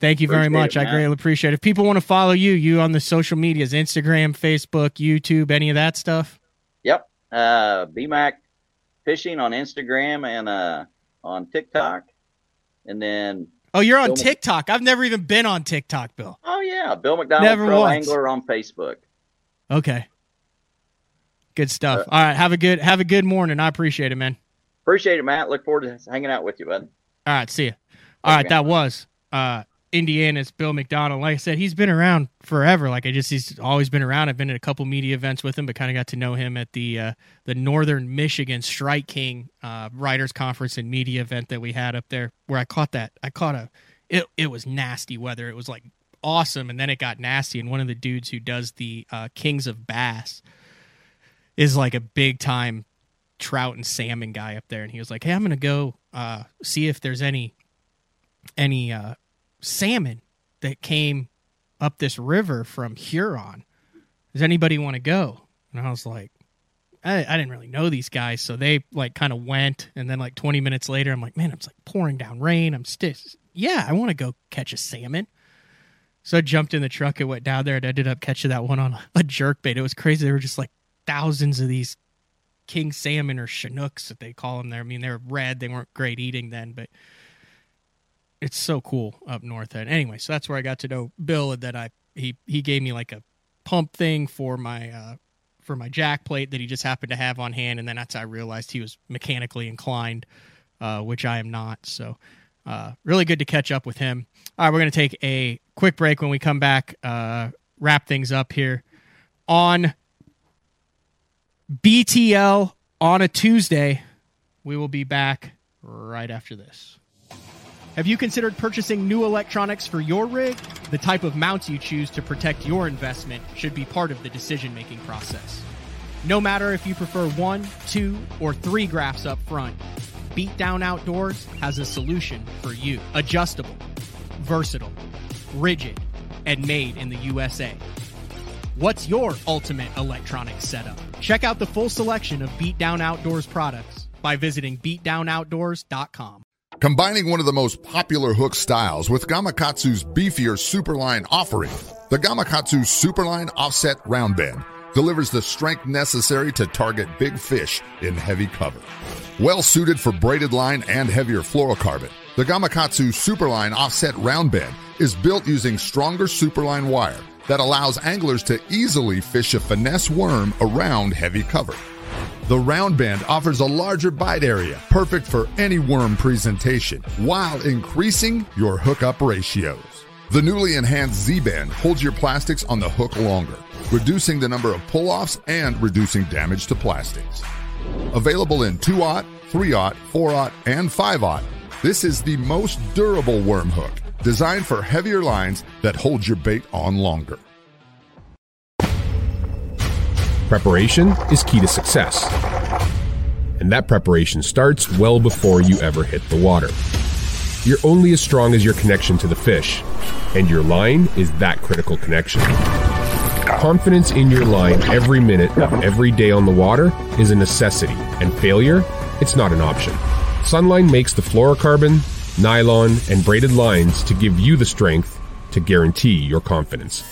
S1: Thank you very much. I greatly appreciate it. If people want to follow you, you on the social medias, Instagram, Facebook, YouTube, any of that stuff?
S3: Yep. Uh, BMAC Fishing on Instagram and uh, on TikTok. And then.
S1: Oh, you're on Bill TikTok. I've never even been on TikTok, Bill.
S3: Oh, yeah. Bill McDonald never Pro once. Angler on Facebook.
S1: Okay. Good stuff. Uh, All right. Have a good have a good morning. I appreciate it, man.
S3: Appreciate it, Matt. Look forward to hanging out with you, bud.
S1: All right. See you. All right. That was uh Indiana's Bill McDonald. Like I said, he's been around forever. Like I just, he's always been around. I've been at a couple media events with him, but kind of got to know him at the uh, the Northern Michigan Strike King uh, Writers Conference and media event that we had up there, where I caught that. I caught a. It it was nasty weather. It was like awesome, and then it got nasty. And one of the dudes who does the uh, Kings of Bass is like a big time trout and salmon guy up there, and he was like, "Hey, I'm gonna go uh, see if there's any any uh, salmon that came up this river from Huron. Does anybody want to go? And I was like, I, I didn't really know these guys, so they like kind of went, and then like 20 minutes later, I'm like, man, it's like pouring down rain. I'm still, yeah, I want to go catch a salmon. So I jumped in the truck and went down there and ended up catching that one on a jerk bait. It was crazy. They were just like thousands of these king salmon or chinooks that they call them there. I mean, they were red. They weren't great eating then, but it's so cool up north. And anyway, so that's where I got to know Bill, and then I he he gave me like a pump thing for my uh, for my jack plate that he just happened to have on hand, and then that's I realized he was mechanically inclined, uh, which I am not. So uh, really good to catch up with him. All right, we're gonna take a quick break. When we come back, uh, wrap things up here on BTL on a Tuesday. We will be back right after this. Have you considered purchasing new electronics for your rig? The type of mounts you choose to protect your investment should be part of the decision making process. No matter if you prefer one, two, or three graphs up front, Beatdown Outdoors has a solution for you. Adjustable, versatile, rigid, and made in the USA. What's your ultimate electronic setup? Check out the full selection of Beatdown Outdoors products by visiting beatdownoutdoors.com.
S10: Combining one of the most popular hook styles with Gamakatsu's beefier Superline offering, the Gamakatsu Superline Offset Round Bend delivers the strength necessary to target big fish in heavy cover. Well suited for braided line and heavier fluorocarbon, the Gamakatsu Superline Offset Round Bend is built using stronger Superline wire that allows anglers to easily fish a finesse worm around heavy cover. The round bend offers a larger bite area, perfect for any worm presentation, while increasing your hookup ratios. The newly enhanced Z band holds your plastics on the hook longer, reducing the number of pull offs and reducing damage to plastics. Available in 2 aught, 3 aught, 4 aught, and 5 aught, this is the most durable worm hook, designed for heavier lines that hold your bait on longer.
S6: Preparation is key to success. And that preparation starts well before you ever hit the water. You're only as strong as your connection to the fish, and your line is that critical connection. Confidence in your line every minute of every day on the water is a necessity, and failure, it's not an option. Sunline makes the fluorocarbon, nylon, and braided lines to give you the strength to guarantee your confidence.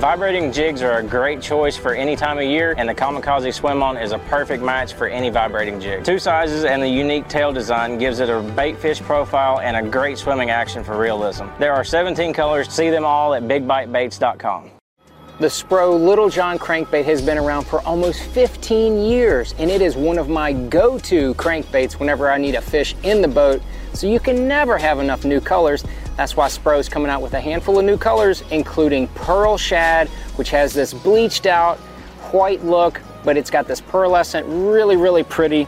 S11: Vibrating jigs are a great choice for any time of year, and the Kamikaze Swim On is a perfect match for any vibrating jig. Two sizes and the unique tail design gives it a bait fish profile and a great swimming action for realism. There are 17 colors. See them all at bigbitebaits.com. The Spro Little John crankbait has been around for almost 15 years, and it is one of my go-to crankbaits whenever I need a fish in the boat, so you can never have enough new colors that's why Spro is coming out with a handful of new colors, including Pearl Shad, which has this bleached out white look, but it's got this pearlescent, really, really pretty.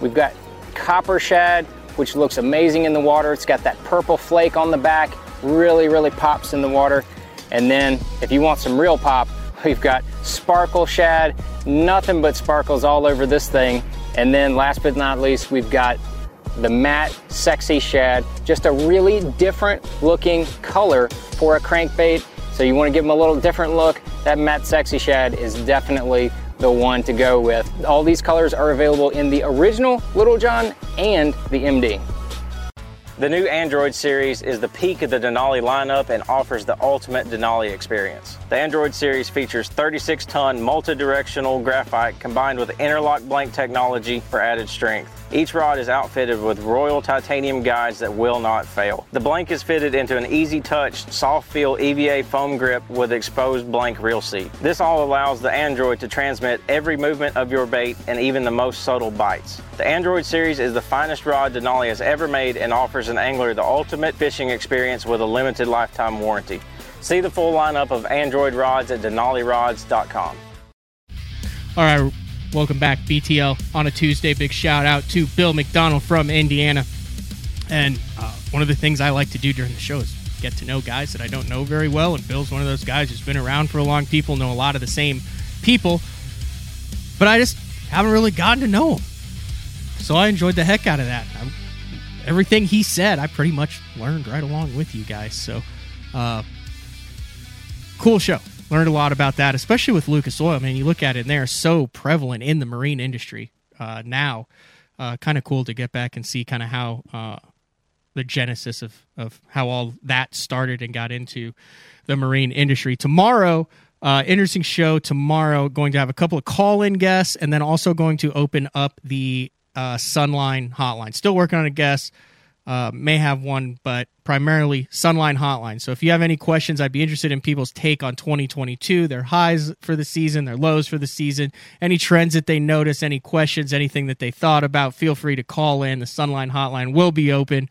S11: We've got Copper Shad, which looks amazing in the water. It's got that purple flake on the back, really, really pops in the water. And then if you want some real pop, we've got Sparkle Shad, nothing but sparkles all over this thing. And then last but not least, we've got the matte sexy shad just a really different looking color for a crankbait so you want to give them a little different look that matte sexy shad is definitely the one to go with all these colors are available in the original little john and the md The new Android series is the peak of the Denali lineup and offers the ultimate Denali experience. The Android series features 36 ton multi directional graphite combined with interlock blank technology for added strength. Each rod is outfitted with Royal titanium guides that will not fail. The blank is fitted into an easy touch, soft feel EVA foam grip with exposed blank reel seat. This all allows the Android to transmit every movement of your bait and even the most subtle bites. The Android series is the finest rod Denali has ever made and offers an angler the ultimate fishing experience with a limited lifetime warranty. See the full lineup of Android rods at denalirods.com.
S1: All right, Welcome back, BTL, on a Tuesday. Big shout out to Bill McDonald from Indiana. And uh, one of the things I like to do during the show is get to know guys that I don't know very well. And Bill's one of those guys who's been around for a long. People know a lot of the same people, but I just haven't really gotten to know him. So I enjoyed the heck out of that. I'm, everything he said, I pretty much learned right along with you guys. So, uh, cool show learned a lot about that, especially with Lucas Oil. I mean, you look at it, and they're so prevalent in the marine industry uh, now. Uh, kind of cool to get back and see kind of how uh, the genesis of, of how all that started and got into the marine industry. Tomorrow, uh, interesting show tomorrow. Going to have a couple of call in guests and then also going to open up the uh, Sunline hotline. Still working on a guest. Uh, may have one, but primarily Sunline Hotline. So if you have any questions, I'd be interested in people's take on 2022, their highs for the season, their lows for the season, any trends that they notice, any questions, anything that they thought about. Feel free to call in. The Sunline Hotline will be open.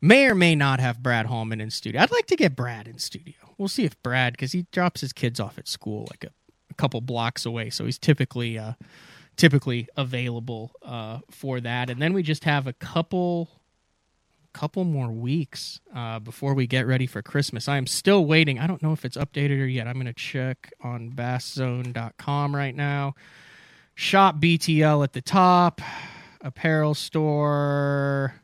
S1: May or may not have Brad Hallman in studio. I'd like to get Brad in studio. We'll see if Brad, because he drops his kids off at school like a, a couple blocks away, so he's typically uh, typically available uh, for that. And then we just have a couple couple more weeks uh, before we get ready for Christmas. I am still waiting. I don't know if it's updated or yet. I'm going to check on basszone.com right now. Shop BTL at the top, apparel store.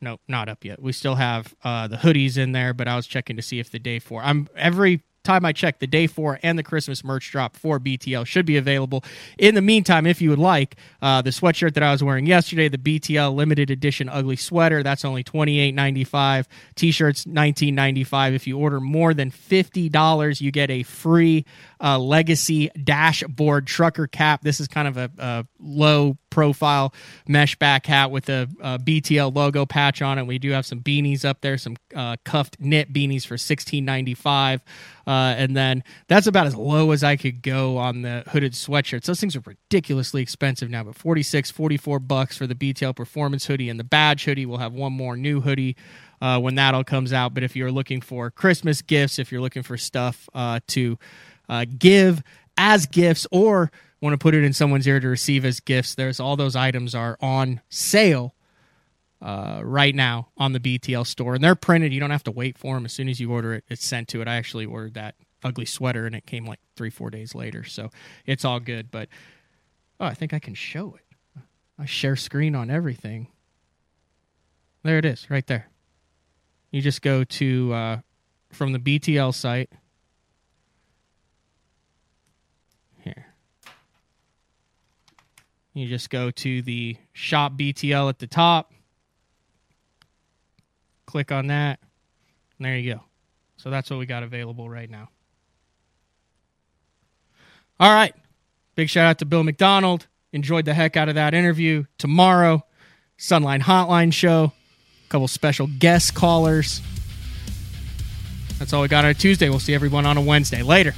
S1: Nope, not up yet. We still have uh, the hoodies in there, but I was checking to see if the day four. I'm every time I check, the day four and the Christmas merch drop for BTL should be available. In the meantime, if you would like, uh, the sweatshirt that I was wearing yesterday, the BTL limited edition ugly sweater, that's only twenty eight ninety five. T-shirts nineteen ninety five. If you order more than fifty dollars, you get a free uh, legacy dashboard trucker cap. This is kind of a, a low profile mesh back hat with a, a, BTL logo patch on it. We do have some beanies up there, some uh, cuffed knit beanies for sixteen ninety five, uh, and then that's about as low as I could go on the hooded sweatshirts. Those things are ridiculously expensive now, but 46, 44 bucks for the BTL performance hoodie and the badge hoodie. We'll have one more new hoodie. Uh, when that all comes out, but if you're looking for Christmas gifts, if you're looking for stuff uh, to uh, give as gifts or want to put it in someone's ear to receive as gifts, there's all those items are on sale uh, right now on the BTL store, and they're printed. You don't have to wait for them. As soon as you order it, it's sent to it. I actually ordered that ugly sweater, and it came like three, four days later, so it's all good. But oh, I think I can show it. I share screen on everything. There it is, right there. You just go to uh, from the BTL site You just go to the shop BTL at the top, click on that, and there you go. So that's what we got available right now. All right. Big shout out to Bill McDonald. Enjoyed the heck out of that interview. Tomorrow, Sunline Hotline show. A couple special guest callers. That's all we got on Tuesday. We'll see everyone on a Wednesday. Later.